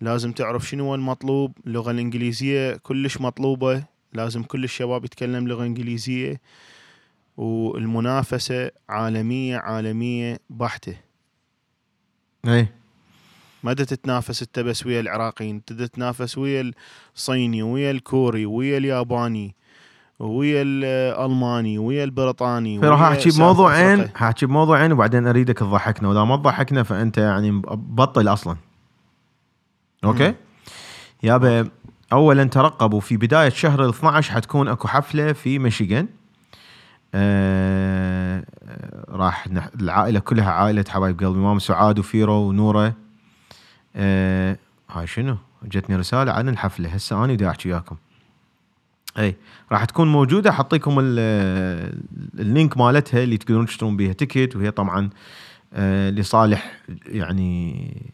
لازم تعرف شنو المطلوب، اللغة الإنجليزية كلش مطلوبة، لازم كل الشباب يتكلم لغة إنجليزية والمنافسة عالمية عالمية بحتة. إي. ما تتنافس انت بس ويا العراقيين تتنافس ويا الصيني ويا الكوري ويا الياباني ويا الألماني ويا البريطاني راح أحكي بموضوعين حاحكي بموضوعين وبعدين أريدك تضحكنا وإذا ما تضحكنا فأنت يعني بطل أصلا. Okay؟ يابا اولا ترقبوا في بداية شهر ال 12 حتكون أكو حفلة في ميشيغان. آه راح نح... العائلة كلها عائلة حبايب قلبي مام سعاد وفيرو ونورة. آه هاي شنو؟ جتني رسالة عن الحفلة. هسه أنا بدي أحكي وياكم. إي راح تكون موجودة. حاعطيكم ال- ال link مالتها اللي تقدرون تشترون بيها ticket وهي طبعا آه، لصالح يعني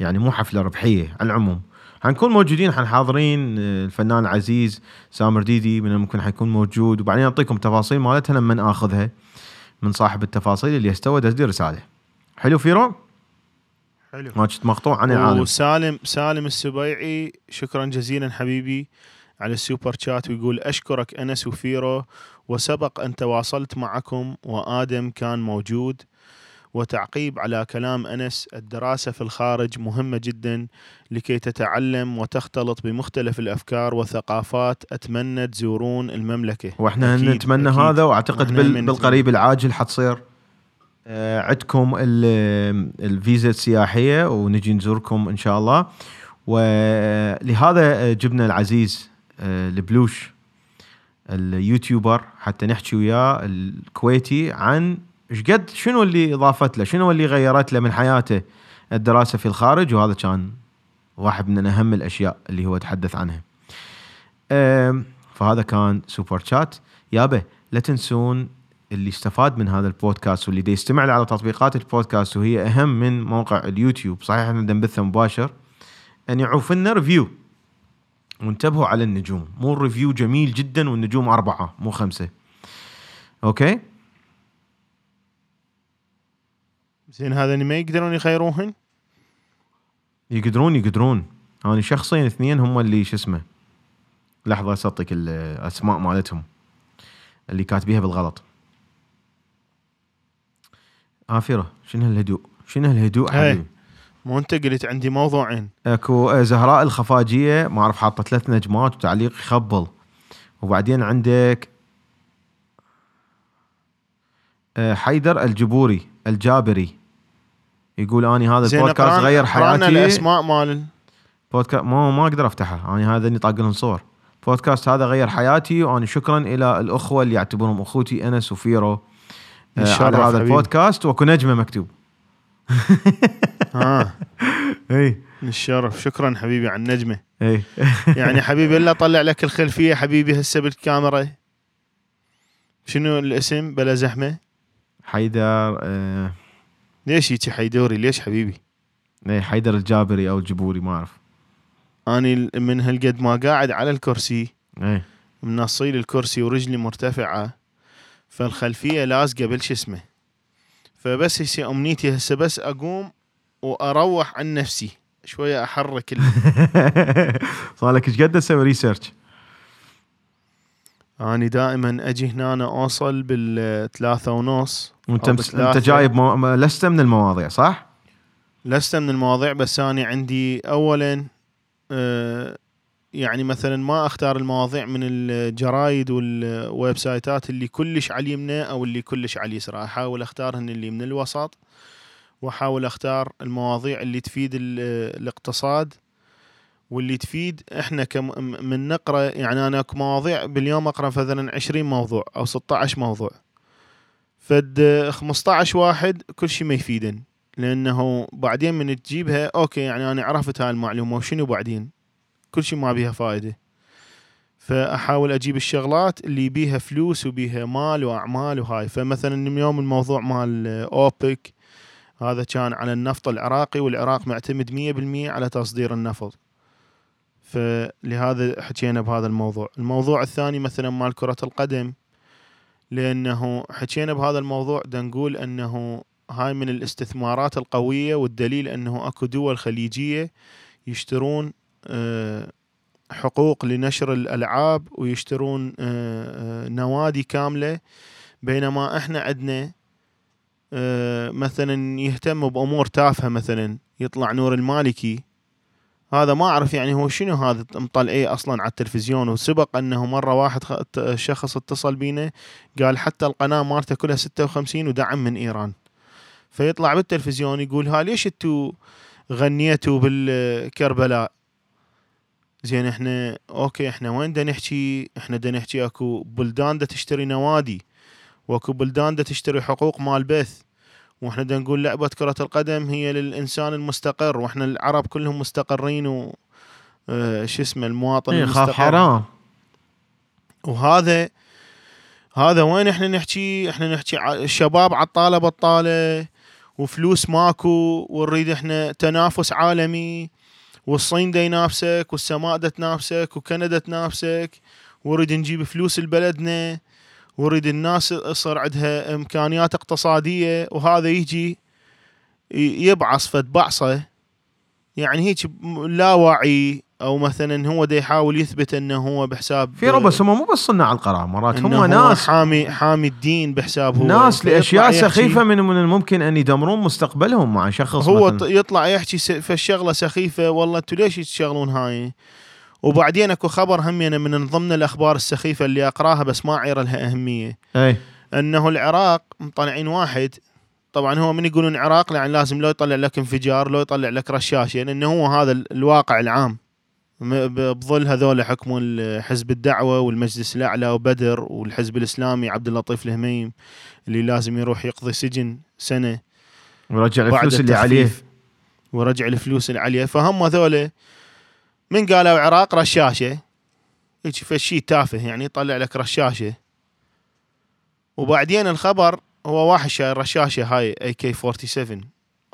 يعني مو حفلة ربحية على العموم. حنكون موجودين حنحاضرين آه، الفنان العزيز سامر ديدي من ممكن حيكون موجود. وبعدين أعطيكم تفاصيل مالتها لما اخذها من صاحب التفاصيل اللي استوى دز لي رسالة. حلو فيرو؟ حلو. ما كنت مقطوع عن العالم. وسالم سالم السبيعي شكرا جزيلا حبيبي على ال super chat ويقول أشكرك أنس وفيرو وسبق أن تواصلت معكم وآدم كان موجود. وتعقيب على كلام أنس. الدراسة في الخارج مهمة جدا لكي تتعلم وتختلط بمختلف الأفكار والثقافات. أتمنى تزورون المملكة. وإحنا أكيد، نتمنى أكيد. هذا وأعتقد بال بالقريب العاجل حتصير آه، عندكم ال- الفيزا السياحية ونجي نزوركم إن شاء الله. ولهذا جبنا العزيز آه، البلوش ال YouTuber حتى نحكي وياه الكويتي عن إيش قد شنو اللي إضافت له؟ شنو اللي غيرت له من حياته؟ الدراسة في الخارج وهذا كان واحد من أهم الأشياء اللي هو تحدث عنها. فهذا كان super chat. يابا لا تنسون اللي استفاد من هذا البودكاست واللي يستمع على تطبيقات البودكاست وهي أهم من موقع اليوتيوب. صحيح إحنا نبثه مباشر. أن يعوف لنا review وانتبهوا على النجوم. مو ال review جميل جدا والنجوم أربعة مو خمسة. okay؟ زين هذا ما يقدرون يغيروهن يقدرون يقدرون. أنا شخصيا اثنين هم اللي شو اسمه لحظة أصدق الأسماء مالتهم اللي كاتبيها بالغلط. آفرة شنو هالهدوء شنو هالهدوء. حبيبي؟ مو أنت قلت عندي موضوعين. أكو آه، زهراء الخفاجية ما أعرف حاطة ثلاث نجمات وتعليق يخبل. وبعدين عندك آه، حيدر الجبوري الجابري. يقول أني هذا البودكاست غير حياتي. الأسماء مال بودكاست ما ما أقدر أفتحها. أنا هذا إني طاق لهم صور. بودكاست هذا غير حياتي وأنا شكرا إلى الأخوة اللي يعتبرهم أخوتي أنس وفيرو آه، على هذا. البودكاست وأكو نجمة مكتوب. ها اي الشرف شكرا حبيبي على النجمة. اي يعني حبيبي إلا طلع لك الخلفيه حبيبي هسه بالكاميرا. شنو الاسم بلا زحمة؟ حيدر آه، ليش يجي حيدوري؟ ليش حبيبي؟ اي حيدر الجابري أو الجبوري؟ ما أعرف. اني من هالقد ما قاعد على الكرسي. اي منصيل الكرسي ورجلي مرتفعة. فالخلفية لازقة بالش اسمه. فبس هسه أمنيتي هسه بس أقوم وأروح عن نفسي. شوية أحرك ال... صار لك إيش قد تسوي ريسيرش؟ اني دائما أجي هنا أنا أوصل بالثلاثة ونص. وانت. أنت. جايب مو... لست من المواضيع صح؟ لست من المواضيع بس أنا عندي أولا آه، يعني مثلا ما أختار المواضيع من الجرايد والويب سايتات اللي كلش على اليمنى أو اللي كلش على اليسرى أحاول أختارهن اللي من الوسط وأحاول أختار المواضيع اللي تفيد ال- الاقتصاد واللي تفيد إحنا كم من نقرأ يعني أنا أكو مواضيع باليوم أقرأ مثلا 20 موضوع أو 16 موضوع فد 15 واحد كل شيء ما يفيدن لأنه بعدين من تجيبها أوكي يعني أنا عرفت هاي المعلومه وشنو بعدين؟ كل شيء ما بيها فائده فأحاول أجيب الشغلات اللي بيها فلوس وبيها مال وأعمال وهاي. فمثلا اليوم الموضوع مال أوبك هذا كان على النفط العراقي والعراق معتمد 100% على تصدير النفط. فلهذا حكينا بهذا الموضوع. الموضوع الثاني مثلا مال كرة القدم. لأنه حكينا بهذا الموضوع نقول أنه هاي من الاستثمارات القوية والدليل أنه أكو دول خليجية يشترون آه، حقوق لنشر الألعاب ويشترون آه، آه، نوادي كاملة بينما إحنا عندنا مثلا يهتم بأمور تافهة مثلا يطلع نور المالكي هذا ما أعرف يعني هو شنو هذا مطلعيه أصلا على التلفزيون؟ وسبق إنه مرة واحد شخص اتصل بينا قال حتى القناة مالته كلها 56 ودعم من إيران. فيطلع بالتلفزيون يقول ها ليش أنتوا غنيتوا بالكربلاء؟ زين إحنا أوكي إحنا وين دا نحكي؟ إحنا دا نحكي أكو بلدان دا تشتري نوادي وأكو بلدان دا تشتري حقوق مال بث وإحنا دا نقول لعبة كرة القدم هي للإنسان المستقر وإحنا العرب كلهم مستقرين و آه، شو اسمه المواطن إيه، المستقر. حرام وهذا هذا وين إحنا نحكي؟ إحنا نحكي الشباب عطاله بطاله وفلوس ماكو ونريد إحنا تنافس عالمي والصين دا ينافسك والسماء دا تنافسك وكندا تنافسك ونريد نجيب فلوس لبلدنا. ونريد الناس يصير عندها إمكانيات اقتصادية وهذا يجي يبعص فد بعصه يعني هيك لا وعي أو مثلا هو دا يحاول يثبت إنه هو بحساب في ربع بس هم مو بس صناع القرار مرات هم ناس حامي حامي الدين بحساب هو. ناس لأشياء سخيفة من من الممكن أن يدمرون مستقبلهم مع شخص هو مثلاً. يطلع يحكي في الشغله سخيفة والله أنتوا ليش تشتغلون هاي؟ وبعدين اكو خبر همينه من ضمن الأخبار السخيفة اللي أقراها بس ما عير لها أهمية. أي. أنه العراق مطلعين واحد. طبعا هو من يقولون العراق يعني لازم لو يطلع لك انفجار لو يطلع لك رشاشه لأنه هو هذا ال- الواقع العام. بظل هذول حكموا حزب الدعوة والمجلس الأعلى وبدر والحزب الإسلامي عبد اللطيف الهميم اللي لازم يروح يقضي سجن سنة. ورجع الفلوس اللي عليه. ورجع الفلوس اللي عليه. فهم هذول من قالوا عراق رشاشة. هيك فشي تافه يعني يطلع لك رشاشة. وبعدين الخبر هو واحد شايل رشاشه هاي اي كي 47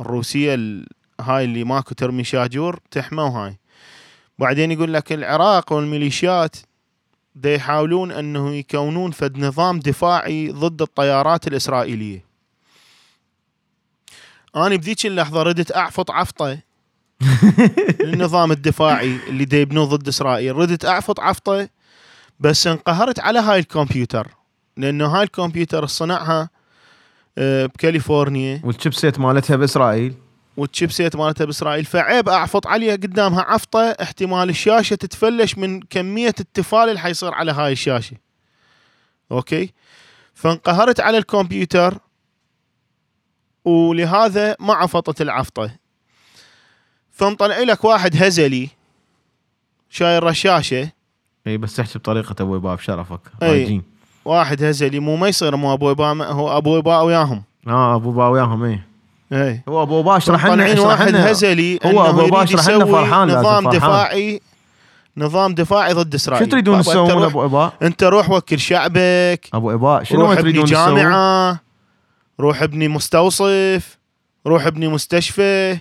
الروسية ال- هاي اللي ماكو ترمي شاجور تحمى وهاي بعدين يقول لك العراق والميليشيات دا يحاولون أنه يكونون فد نظام دفاعي ضد الطيارات الإسرائيلية. أنا بذيك اللحظة ردت أعفط عفطة. للنظام الدفاعي اللي دا يبنوه ضد إسرائيل. ردت أعفط عفطة بس انقهرت على هاي الكمبيوتر لأنه هاي الكمبيوتر صنعها آه، بكاليفورنيا. وال chipset مالتها بإسرائيل. وال chipset مالتها بإسرائيل. فعيب أعفط عليها قدامها عفطة احتمال الشاشة تتفلش من كمية التفال اللي حيصير على هاي الشاشة. okay؟ فانقهرت على الكمبيوتر ولهذا ما عفطت العفطة. فمطلع لك واحد هزلي شايل رشاشة. إي بس تحكي بطريقة أبو باب شرفك أي. رايجين واحد هزلي مو ما يصير مو أبو إبا هو أبو إبا وياهم. آه أبو با وياهم إي. إي. هو أبو با اشرح لنا اشرح واحد لنا. هزلي هو يريد باشر حنا يسوي فرحان نظام فرحان. دفاعي نظام دفاعي ضد إسرائيل. شو تريدون تسوون روح- أبو ابا أنت روح وكل شعبك. أبو ابا شنو روح تريدون ابني تسوون؟ جامعة روح ابني مستوصف روح ابني مستشفى.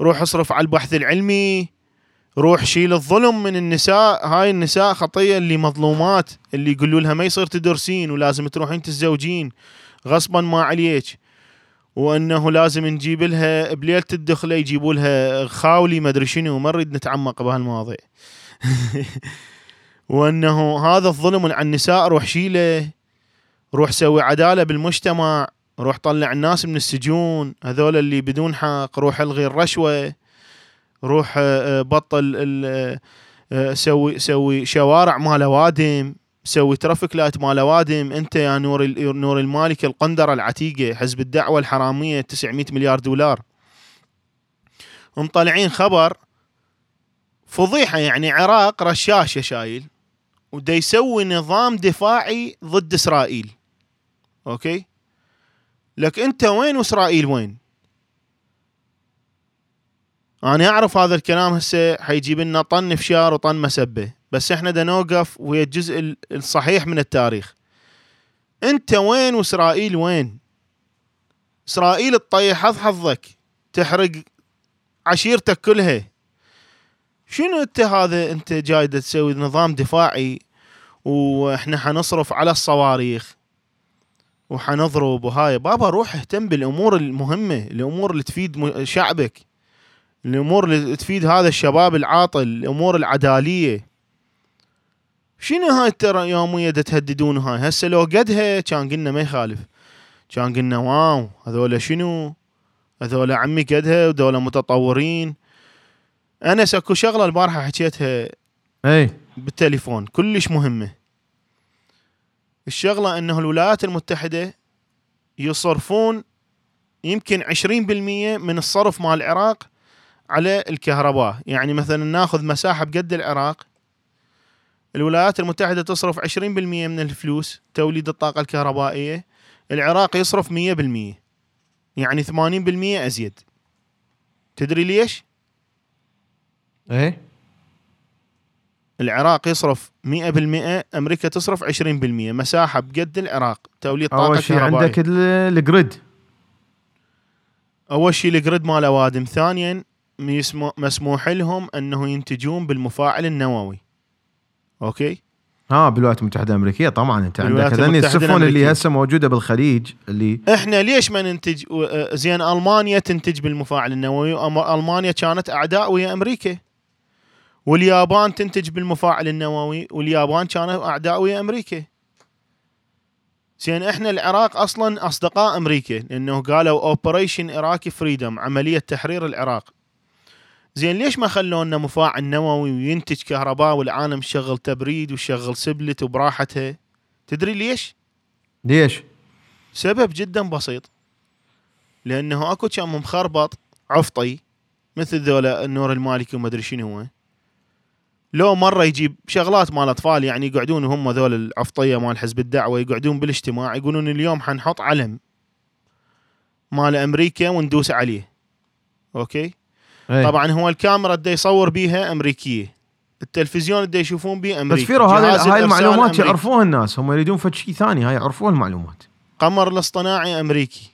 روح اصرف على البحث العلمي روح شيل الظلم من النساء. هاي النساء خطية اللي مظلومات اللي يقولوا لها ما يصير تدرسين ولازم تروحين تتزوجين غصبا ما عليك. وأنه لازم نجيب لها بليلة الدخلة يجيبوا لها خاولي ما أدري شنو ما نريد نتعمق بهالمواضيع وأنه هذا الظلم على النساء روح شيله روح سوي عدالة بالمجتمع. روح طلع الناس من السجون هذول اللي بدون حق روح الغي الرشوة روح آه، آه، بطل آه، سوي سوي شوارع مال أوادم سوي traffic light مال أوادم. أنت يا نوري نوري المالكي القندرة العتيقة حزب الدعوة الحرامية 900 مليار دولار. مطلعين خبر فضيحة يعني عراق رشاشة شايل ودا يسوي نظام دفاعي ضد إسرائيل. أوكي؟ لك أنت وين واسرائيل وين؟ أنا أعرف هذا الكلام هسه حيجيب لنا طن فشار وطن مسبة بس إحنا دا نوقف ويا الجزء ال- الصحيح من التاريخ. أنت وين واسرائيل وين؟ إسرائيل تطيح حظ حظك تحرق عشيرتك كلها. شنو أنت هذا أنت جاي تسوي نظام دفاعي وإحنا حنصرف على الصواريخ؟ وحنضرب وهاي بابا روح اهتم بالأمور المهمة الأمور اللي تفيد شعبك الأمور اللي تفيد هذا الشباب العاطل الأمور العدالية. شنو هاي ترى يوميه تهددون هاي؟ هسه لو قدها كان قلنا ما يخالف. كان قلنا واو هذول شنو؟ هذول عمي قدها ودول متطورين. أنا اكو شغلة البارحة حكيتها إي. بالتليفون كلش مهمة. الشغلة أنه الولايات المتحدة يصرفون يمكن 20% من الصرف مال العراق على الكهرباء. يعني مثلا ناخذ مساحة بقد العراق الولايات المتحدة تصرف 20% من الفلوس توليد الطاقة الكهربائية العراق يصرف 100% يعني 80% أزيد. تدري ليش؟ إيه؟ العراق يصرف 100% أمريكا تصرف 20% مساحة بقد العراق. توليد طاقه أول شيء. عندك ال- ال grid. أول شيء ال grid مال أوادم. ثانيا مسموح لهم أنه ينتجون بالمفاعل النووي. okay؟ ها بالولايات المتحدة الأمريكية طبعا. أنت عندك هذني السفن اللي. هسه موجودة بالخليج اللي إحنا ليش ما ننتج؟ آه، زين ألمانيا تنتج بالمفاعل النووي ألمانيا كانت أعداء ويا أمريكا. واليابان تنتج بالمفاعل النووي واليابان كانوا أعداء ويا أمريكا. زين إحنا العراق أصلا أصدقاء أمريكا لأنه قالوا Operation Iraqi Freedom عملية تحرير العراق. زين ليش ما خلونا مفاعل نووي وينتج كهرباء والعالم يشغل تبريد ويشغل سبلت وبراحتها؟ تدري ليش؟ ليش؟ سبب جدا بسيط. لأنه أكو كم مخربط عفطي مثل ذولا النور المالكي وما أدري شنو هو. لو مرة يجيب شغلات مال أطفال يعني يقعدون هم ذول العفطية مال حزب الدعوة يقعدون بالاجتماع يقولون اليوم حنحط علم مال أمريكا وندوس عليه. okay؟ إيه. طبعا هو الكاميرا اللي يصور بيها أمريكية. التلفزيون اللي يشوفون به أمريكي. بس فيرو هذه هاي المعلومات. يعرفوها الناس. هم يريدون فد شيء ثاني. هاي يعرفوها المعلومات. قمر الاصطناعي أمريكي.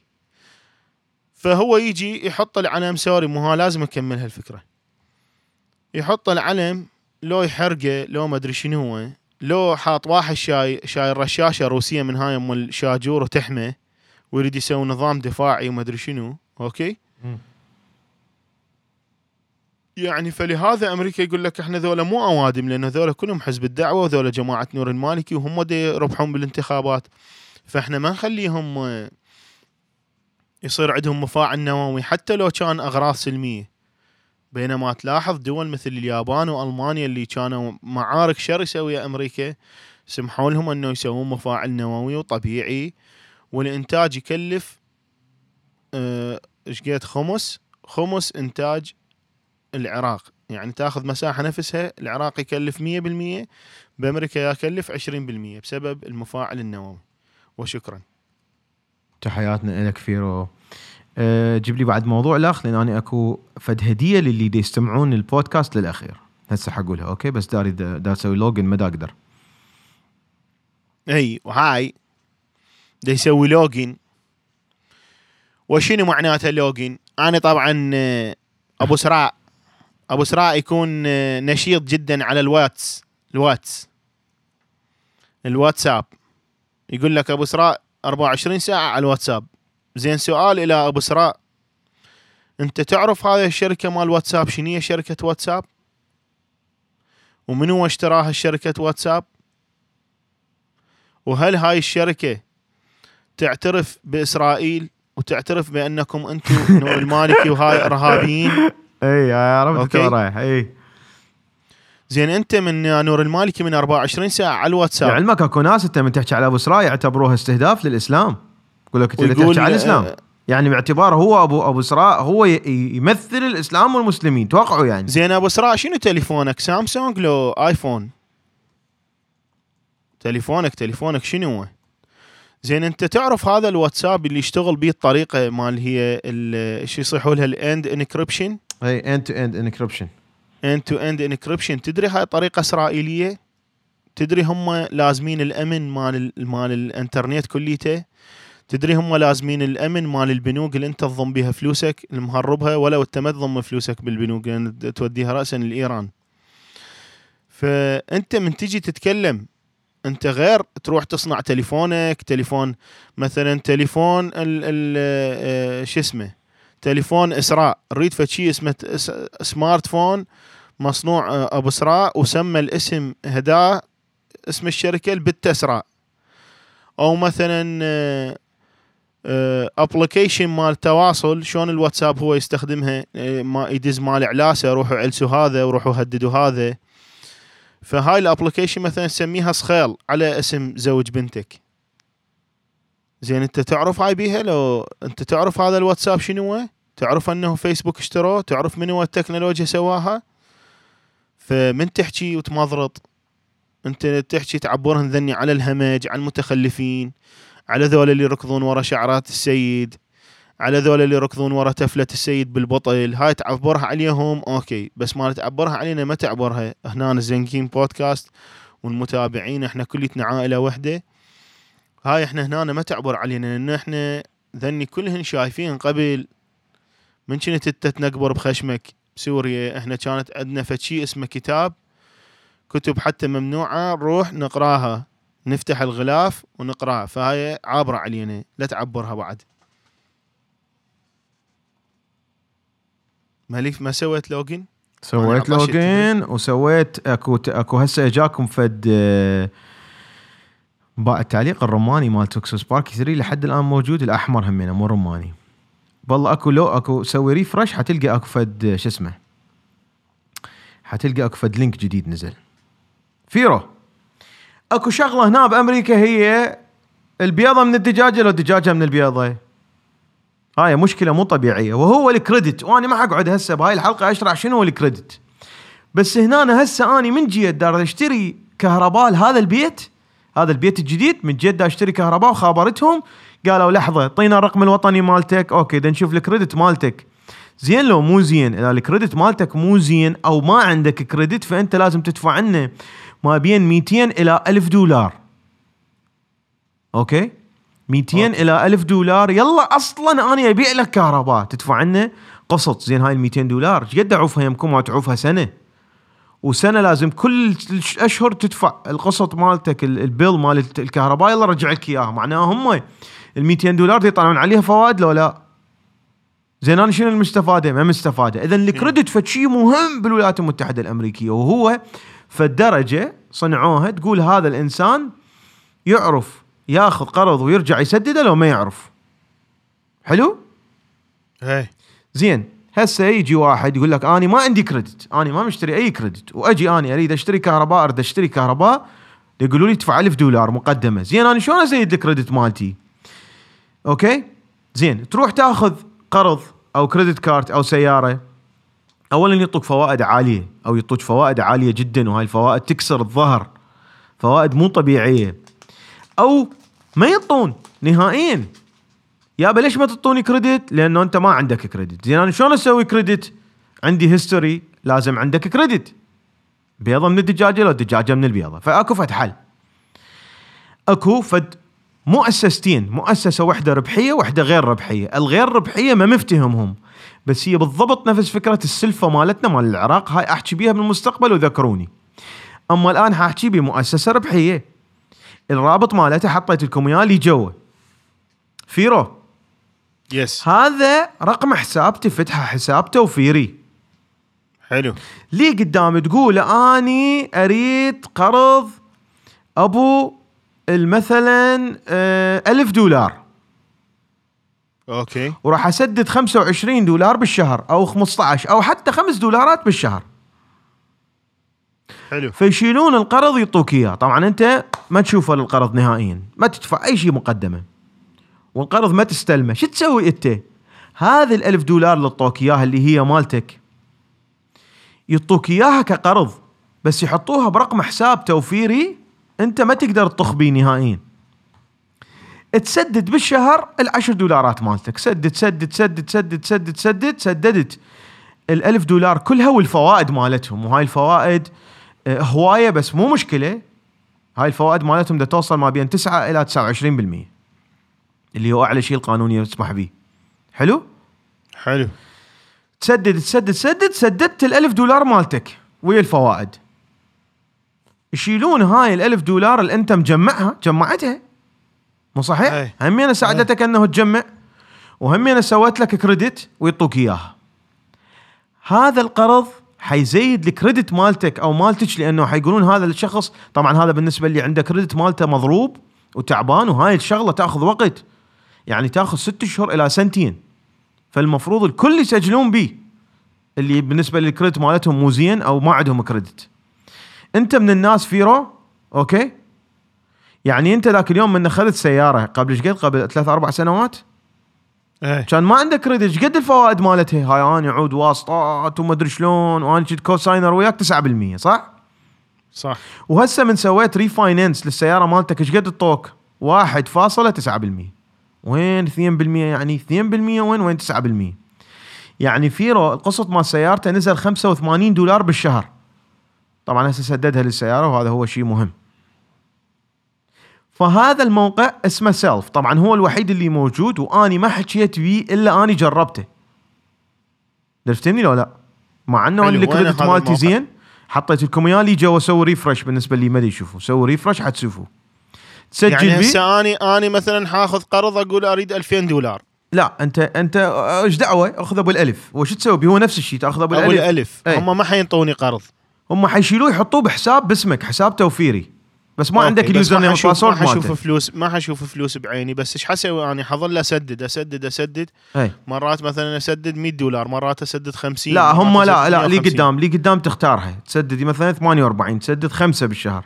فهو يجي يحط العلم سوري مو لازم أكمل هالفكرة. يحط العلم لو يحرقه لو ما أدري شنو هو لو حاط واحد شايل شايل رشاشة روسية من هاي أم الشاجور وتحمه ويريد يسوي نظام دفاعي وما أدري شنو okay. يعني فلهذا أمريكا يقول لك إحنا ذولا مو أوادم لأن ذولا كلهم حزب الدعوة وذولا جماعة نور المالكي وهم دي يربحون بالانتخابات. فإحنا ما نخليهم آه، يصير عندهم مفاعل نووي حتى لو كان أغراض سلمية. بينما تلاحظ دول مثل اليابان وألمانيا اللي كانوا معارك شرسة ويا أمريكا سمحوا لهم أنه يسوون مفاعل نووي وطبيعي. والإنتاج يكلف آه، إيش قد خمس. خمس إنتاج العراق. يعني تاخذ مساحة نفسها العراق يكلف 100% بأمريكا يكلف 20% بسبب المفاعل النووي. وشكرا. تحياتنا لك فيرو. جيب لي بعد موضوع الاخ لأن أنا أكو فد هدية للي دي يستمعون البودكاست للأخير. هسه حقولها okay؟ بس داري دا أسوي login ما دا أقدر. إي وهاي دا يسوي login. وشنو معناته login أنا طبعا آه، أبو إسراء. أبو إسراء يكون آه، نشيط جدا على الواتس. الواتس. الواتساب. يقول لك أبو إسراء 24 ساعة على الواتساب. زين سؤال إلى أبو إسراء. أنت تعرف هذه الشركة مال واتساب؟ شنو هي شركة واتساب؟ ومن هو اشتراها الشركة واتساب؟ وهل هاي الشركة تعترف بإسرائيل؟ وتعترف بأنكم أنتم نور المالكي وهاي إرهابيين؟ إي عرفت رايح إي. زين أنت من نور المالكي من 24 ساعة على الواتساب. لعلمك اكو ناس أنت من تحكي على أبو إسراء يعتبروها استهداف للإسلام. يقول لك تحكي على الإسلام. آه، يعني باعتباره هو ابو أبو إسراء هو يمثل الإسلام والمسلمين. توقعوا يعني. زين أبو إسراء شنو تليفونك؟ سامسونج لو آيفون؟ تليفونك تليفونك شنو هو؟ زين أنت تعرف هذا الواتساب اللي يشتغل به الطريقة مال هي شو يصيحوا لها؟ ال end encryption اي end to end encryption end to end encryption تدري هاي طريقة إسرائيلية؟ تدري هم لازمين الأمن مال ال- مال الإنترنت كليته؟ تدري هم لازمين الأمن مال البنوك اللي أنت تضم بها فلوسك المهربها ولو انت ما تضم فلوسك بالبنوك لأن توديها راسا لإيران. فأنت من تجي تتكلم أنت غير تروح تصنع تليفونك تليفون مثلا تليفون آه، شو اسمه تليفون إسراء. نريد فد شيء اسمه إس- smart phone مصنوع آه، أبو إسراء وسمى الاسم هداه اسم الشركة ابو إسراء أو مثلا application مال تواصل شلون الواتساب هو يستخدمها؟ آه، ما يدز مال إعلاسه روحوا علسوا هذا وروحوا هددوا هذا. فهاي ال application مثلا تسميها صخيل على اسم زوج بنتك. زين انت تعرف هاي بيها؟ لو انت تعرف هذا الواتساب شنو تعرف انه فيسبوك اشتروه؟ تعرف من هو التكنولوجيا سواها؟ فمن تحكي وتمضرط. انت تحكي تعبرهن ذني على الهمج على المتخلفين. على ذول اللي يركضون ورا شعرات السيد على ذول اللي يركضون ورا تفلة السيد بالبطل. هاي تعبرها عليهم؟ أوكي. بس ما تعبرها علينا ما تعبرها. هنا الزنكين بودكاست والمتابعين إحنا كليتنا عائلة وحدة. هاي إحنا هنا ما تعبر علينا لأن إحنا ذني كلهن شايفين قبل. من كنت أنت تنقبر بخشمك؟ بسوريا. إحنا كانت عندنا فشي اسمه كتاب كتب حتى ممنوعة نروح نقراها. نفتح الغلاف ونقرأها. فهاي عابرة علينا لا تعبرها بعد. مالك ما سويت login سويت. login وسويت أكو أكو هسه اجاكم فد آه، التعليق الرماني مال توكسو سبارك 3 لحد الآن موجود الأحمر همينه مو رماني والله أكو لو أكو سوي refresh حتلقى أكو فد آه، شو اسمه حتلقى أكو فد link جديد نزل. فيرو! اكو شغلة هنا بأمريكا هي البيضة من الدجاجة لو الدجاجة من البيضة. هاي مشكلة مو طبيعية. وهو ال credit. وأنا ما حقعد هسه بهاي الحلقة أشرح شنو هو ال credit. بس هنا هسه اني من جيت دار أشتري كهرباء لهذا البيت. هذا البيت الجديد من دا أشتري كهرباء وخابرتهم. قالوا لحظة اعطينا الرقم الوطني مالتك. okay دا نشوف ال credit مالتك. زين لو مو زين. إذا ال credit مالتك مو زين أو ما عندك credit فأنت لازم تدفع لنا ما بين 200 إلى 1000 دولار. okay؟ 200 okay. إلى 1000 دولار. يلا أصلا أنا أبيع لك كهرباء. تدفع لنا قسط. زين هاي ال 200 دولار. إيش قد أعوفها يمكم ما تعوفها سنة. وسنة لازم كل أشهر تدفع القسط مالتك ال- البيل مال الكهرباء. يلا رجع لك إياها. معناها هم ال 200 دولار يطلعون عليها فوائد لو لا؟ زين أنا شنو المستفادة؟ ما مستفادة، اذا الكريدت فد شيء مهم بالولايات المتحدة الأمريكية وهو فالدرجة صنعوها تقول هذا الإنسان يعرف ياخذ قرض ويرجع يسدده لو ما يعرف. حلو؟ هي زين هسه يجي واحد يقول لك اني ما عندي credit، اني ما مشتري أي credit، وأجي اني أريد أشتري كهرباء أريد أشتري كهرباء يقولوا لي ادفع 1000 دولار مقدمة، زين أنا شلون ازيد ال credit مالتي؟ okay؟ زين تروح تاخذ قرض أو credit card أو سيارة اولا يعطوك فوائد عالية أو يعطوك فوائد عالية جدا وهاي الفوائد تكسر الظهر فوائد مو طبيعية أو ما يعطون نهائيا يابا ليش ما تعطوني credit؟ لأنه أنت ما عندك credit، زين أنا شلون أسوي credit؟ عندي history لازم عندك credit. بيضة من الدجاجة لو الدجاجة من البيضة، فأكو فد حل. أكو فد مؤسستين، مؤسسة واحدة ربحية واحدة غير ربحية، الغير ربحية ما مفتهمهم بس هي بالضبط نفس فكرة السلفة مالتنا مال العراق هاي أحكي بيها بالمستقبل وذكروني. أما الآن حاحكي بمؤسسة ربحية. الرابط مالتها حطيت لكم إياه لي جوا. فيرو يس هذا رقم حساب تفتحه حساب توفيري حلو لي قدام تقول أني أريد قرض أبو مثلا آه ألف دولار أوكي. وراح أسدد 25 دولار بالشهر أو 15 أو حتى 5 دولارات بالشهر. حلو. فيشيلون القرض يعطوك إياه. طبعا أنت ما تشوفه للقرض نهائيا. ما تدفع أي شيء مقدمه والقرض ما تستلمه. شو تسوي أنت؟ هذه الألف دولار اللي اعطوك إياها اللي هي مالتك يعطوك إياها كقرض بس يحطوها برقم حساب توفيري أنت ما تقدر تطخ بيه نهائيا. تسدد بالشهر العشر دولارات مالتك. سدد سدد سدد سدد سدد سدد سددت الألف دولار كلها والفوائد مالتهم. وهاي الفوائد آه، هواية بس مو مشكلة. هاي الفوائد مالتهم دا توصل ما بين 9 إلى 29% اللي هو أعلى شيء القانوني يسمح به حلو؟ حلو. تسدد تسدد تسدد سددت الألف دولار مالتك. ويا الفوائد. يشيلون هاي الألف دولار اللي أنت مجمعها جمعتها. مو صحيح؟ أي. همين ساعدتك أنه تجمع وهمين سويت لك credit ويعطوك إياها. هذا القرض حيزيد ال credit مالتك أو مالتك لأنه حيقولون هذا الشخص طبعا هذا بالنسبة اللي عنده credit مالته مضروب وتعبان وهاي الشغلة تأخذ وقت. يعني تأخذ ست اشهر إلى سنتين. فالمفروض الكل يسجلون بيه. اللي بالنسبة لل credit مالتهم مو زين أو ما عندهم credit. أنت من الناس فيرو أوكي؟ يعني أنت ذاك اليوم من اخذت سيارة قبل إيش قد؟ قبل ثلاث أربع سنوات؟ إيه. كان ما عندك credit إيش قد الفوائد مالتها؟ هاي أنا عود واسطات وما أدري شلون وأنا كنت co-signer وياك 9% صح؟ صح. وهسه من سويت refinance للسيارة مالتك إيش قد انطوك؟ 1.9% وين 2% يعني 2% وين؟ وين 9% يعني فيرو القسط مال سيارته نزل 85 دولار بالشهر. طبعا هسه سددها للسيارة وهذا هو شيء مهم. فهذا الموقع اسمه سيلف طبعا هو الوحيد اللي موجود وأني ما حكيت بيه إلا أني جربته. عرفتني لو لا؟ مع إنه أنا ال credit مالتي؟ زين حطيت لكم إياه لي جوا سووا refresh بالنسبة اللي ما أدري يشوفوا سووا refresh حتشوفوا تسجل يعني هسه اني أني مثلا حاخذ قرض أقول أريد 2000 دولار. لا انت أنت إيش دعوة؟ أخذ أبو الألف. وش تسوي بيه؟ هو نفس الشيء تأخذ أبو أبو الألف. أي. هم ما حينطوني قرض. هم حيشيلوه يحطوه بحساب باسمك حساب توفيري. بس ما أوكي، عندك ال username وال password ما حشوف فلوس ما حشوف فلوس بعيني بس إيش حسوي؟ أنا حظل أسدد أسدد أسدد. أي. مرات مثلا أسدد 100 دولار مرات أسدد 50 لا هم لا لا لي 150. قدام لي قدام تختارها. تسدد مثلا 48 تسدد خمسة بالشهر.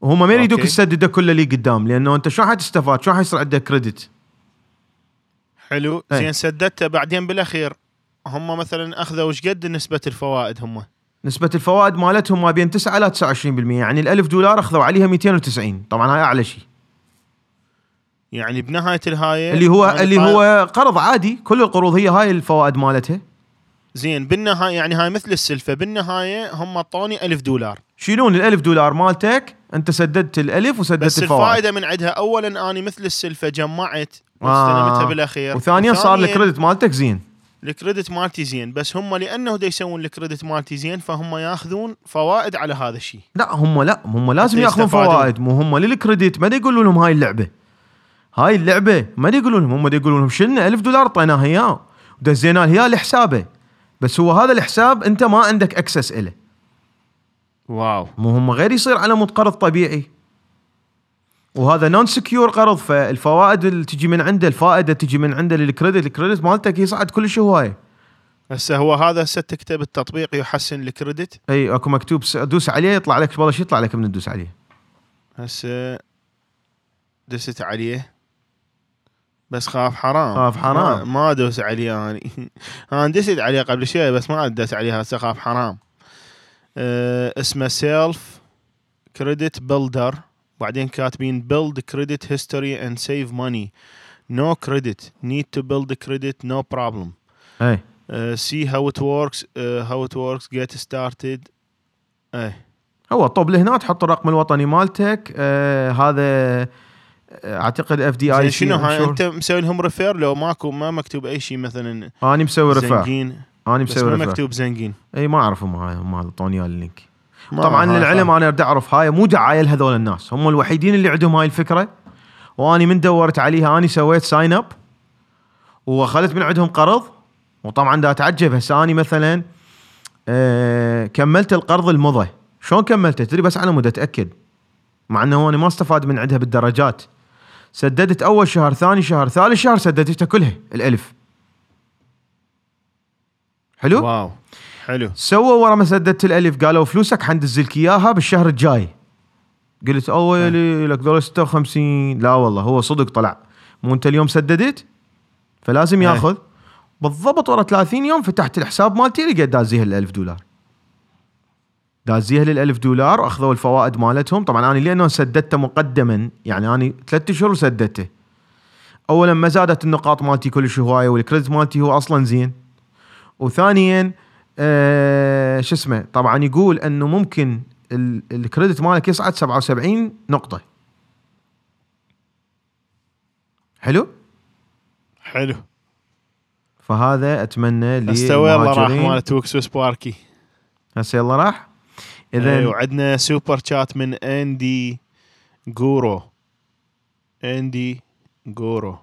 وهم ما يريدوك. تسدده كله لي قدام لأنه أنت شلون حتستفاد؟ شلون حيصير عندك credit حلو. زين سددته بعدين بالأخير. هم مثلا أخذوا وش قد نسبة الفوائد هم؟ نسبة الفوائد مالتهم ما بين 9 ل 29% يعني ال 1000 دولار أخذوا عليها 290 طبعا هاي أعلى شيء. يعني بنهاية الهاية اللي هو اللي هو قرض عادي كل القروض هي هاي الفوائد مالتها. زين بالنهايه يعني هاي مثل السلفة. بالنهاية هم أعطوني 1000 دولار. شيلون ال 1000 دولار مالتك؟ أنت سددت الألف وسددت بس الفوائد. الفائدة من عندها اولا اني مثل السلفة جمعت آه. واستلمتها بالأخير. وثانيا صار ال credit مالتك زين. ال credit مالتي زين بس هم لأنه دا يسوون ال credit مالتي زين فهم ياخذون فوائد على هذا الشيء. لا هم لا هم لازم ياخذون. فوائد. مو هم لل credit ما يقولوا لهم هاي اللعبة. هاي اللعبة ما يقولوا لهم هم يقولوا لهم شلنا 1000 دولار اعطيناها اياه ودزينا له اياه لحسابه. بس هو هذا الحساب أنت ما عندك access له واو. مو هم غير يصير على مود قرض طبيعي. وهذا non-secure قرض فالفوائد اللي تجي من عنده الفائدة تجي من عنده لل credit ال credit مالتك يصعد كل هوايه هسه هو هذا هسه تكتب التطبيق يحسن ال credit إي أكو مكتوب دوس عليه يطلع لك والله شو يطلع لك من تدوس عليه؟ هسه دست عليه. بس خاف حرام. خاف حرام. ما, ما ادوس عليه اني أنا دست عليه قبل شوي بس ما ادوس عليه هسه خاف حرام. أه اسمه Self Credit Builder بعدين كاتبين build credit history and save money. No credit. Need to build credit no problem. اي uh, see how it works uh, how it works get started. اي هو طب لهنا تحط الرقم الوطني مالتك. آه هذا آه، أعتقد FDI شنو؟ هاي أنت مسوي لهم refer لو ماكو ما مكتوب أي شيء مثلا أنا مسوي referral زنقين أنا مسوي referral مكتوب زنقين إي ما اعرف هم هاي هم اعطوني ال link طبعا للعلم. أنا أريد أعرف هاي مو دعاية لهذول الناس. هم الوحيدين اللي عندهم هاي الفكرة وأني من دورت عليها أني سويت sign up وأخذت من عندهم قرض وطبعا دا أتعجب. هسه أني مثلا آه كملت القرض الماضي. شلون كملته؟ تدري بس على مود أتأكد. مع إنه أنا ما استفاد من عندها بالدرجات. سددت أول شهر ثاني شهر ثالث شهر سددتها كلها الألف. حلو؟ واو. حلو. سووا ورا ما سددت الألف قالوا فلوسك حندز لك إياها بالشهر الجاي. قلت اويلي لك ذول 56 لا والله هو صدق طلع. مو أنت اليوم سددت؟ فلازم إيه. ياخذ. بالضبط ورا 30 يوم فتحت الحساب مالتي لقيت دازيها ال1000 دولار. دازيها لل1000 دولار واخذوا الفوائد مالتهم. طبعا أنا لأنه سددته مقدما يعني أنا ثلاثة اشهر وسددته اولا ما زادت النقاط مالتي كلش هواية والكريدت مالتي هو أصلا زين. وثانيا آه شو اسمه طبعا يقول إنه ممكن ال- الكريدت مالك يصعد 77 نقطة. حلو؟ حلو. فهذا أتمنى استوى يلا راح للمهاجرين مالت وكس سباركي هسه يلا راح. اذا وعندنا سوبر شات من أندي جورو. أندي جورو.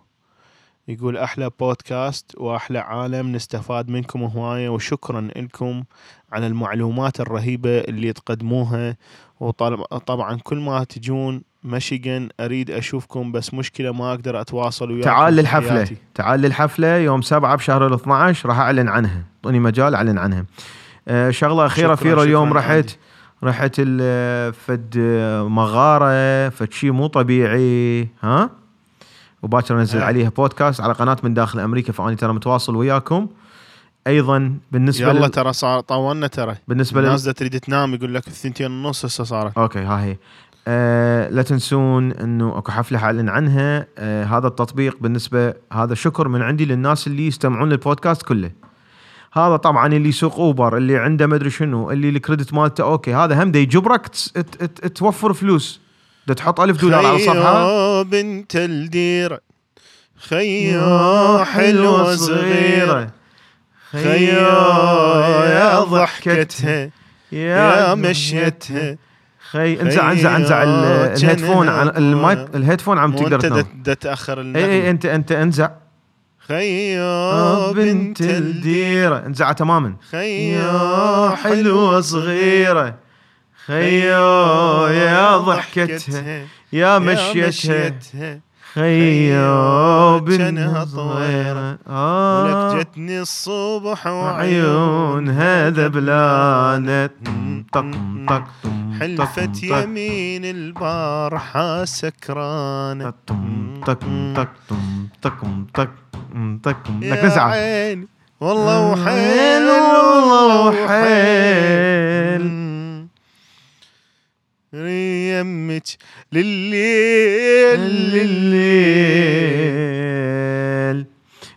يقول أحلى بودكاست وأحلى عالم نستفاد منكم هواية وشكرا لكم على المعلومات الرهيبة اللي تقدموها. وطبعا كل ما تجون مشيغن أريد أشوفكم بس مشكلة ما أقدر أتواصل وياكم تعال للحفلة. حياتي. تعال للحفلة يوم 7 بشهر ال 12 راح أعلن عنها. اعطوني مجال أعلن عنها. آه شغلة أخيرة فيرو اليوم رحت عندي. رحت فد مغارة فد شيء مو طبيعي. ها؟ وباكر انزل ها. عليها بودكاست على قناة من داخل أمريكا فاني ترى متواصل وياكم. أيضا بالنسبة يلا لل... ترى صار طولنا ترى. بالنسبة لل... الناس دا تريد تنام يقول لك الثنتين ونص هسه صارت. أوكي ها هي. آه لا تنسون إنه أكو حفلة حاعلن عنها. آه هذا التطبيق بالنسبة هذا شكر من عندي للناس اللي يستمعون للبودكاست كله. هذا طبعا اللي يسوق أوبر اللي عنده مدري شنو اللي الكريدت مالته أوكي هذا هم يجبرك تس- ت- ت- توفر فلوس. دا تحط ألف دولار على صفحه خيو بنت الديرة خيو حلوة صغيرة خيو يا ضحكتها. يا مشيتها. خي انزع انزع انزع الهيدفون عن المايك الهيدفون عم تقدر دا تأخر اي اي انت أنت انزع. خيو بنت الديره انزعها تماما. خيو حلوة صغيره خيو يا ضحكتها يا مشيتها. خيو بنتها طويرة. آه. ولك جتني الصبح عيون هذا بلانت. طق طق حلفت يمين البارحة سكرانة طق طق طق طق طق لك والله وحيل حيل والله وحيل. يمك لليل الليل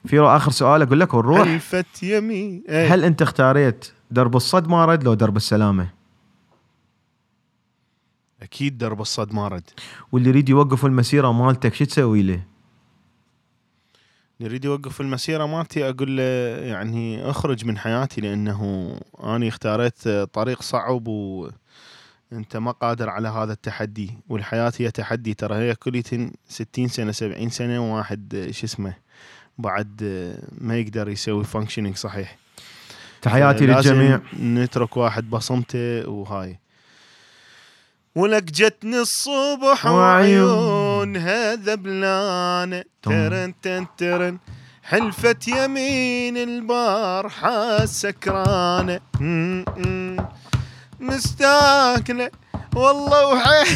في آخر سؤال أقول لك ونروح حلفت يمين. إيه. هل أنت اختاريت درب الصد ما رد لو درب السلامة؟ أكيد درب الصد ما رد. واللي يريد يوقف المسيرة مالتك شو تسوي له؟ يريد يوقف المسيرة مالتي أقول له يعني أخرج من حياتي لأنه أنا اختاريت طريق صعب وأنت ما قادر على هذا التحدي والحياة هي تحدي. ترى هي كلها 60 سنة 70 سنة واحد شو اسمه بعد ما يقدر يسوي functioning صحيح. تحياتي للجميع. نترك واحد بصمته وهاي. ولك جتني الصبح وعيون. وعيون هذا بلانة تم. ترن تن ترن. حلفت يمين البارحة سكرانة م- م. مستاكلة. والله وحيل.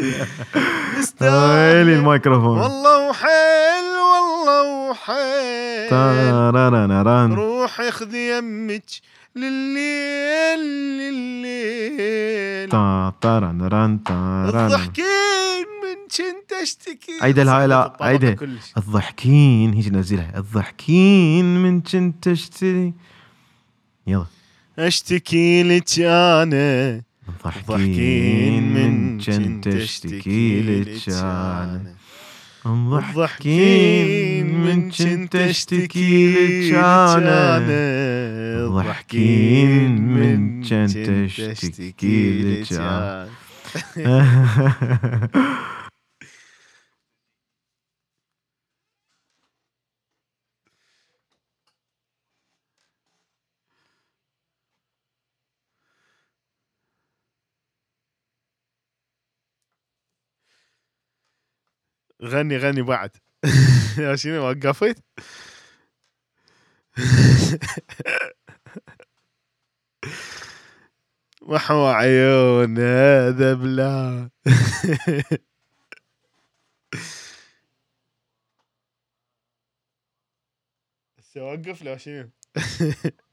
ويلي مستاكلة. الميكروفون. والله وحيل والله وحيل. تاراراراران. روح خذي يمك لليل لليل. تا-. الضحكين من كنت اشتكي. عيدة الهاي لا،. كلش. الضحكين هيجي نزلها. الضحكين من كنت اشتري. يلا. اشتكي لك أنا الضحكين من كنت اشتكي لك أنا الضحكين من كنت اشتكي لك أنا الضحكين من كنت اشتكي لك أنا غني غني بعد. يا شنو وقفت محو عيون هذا بلا. وقف لو شنو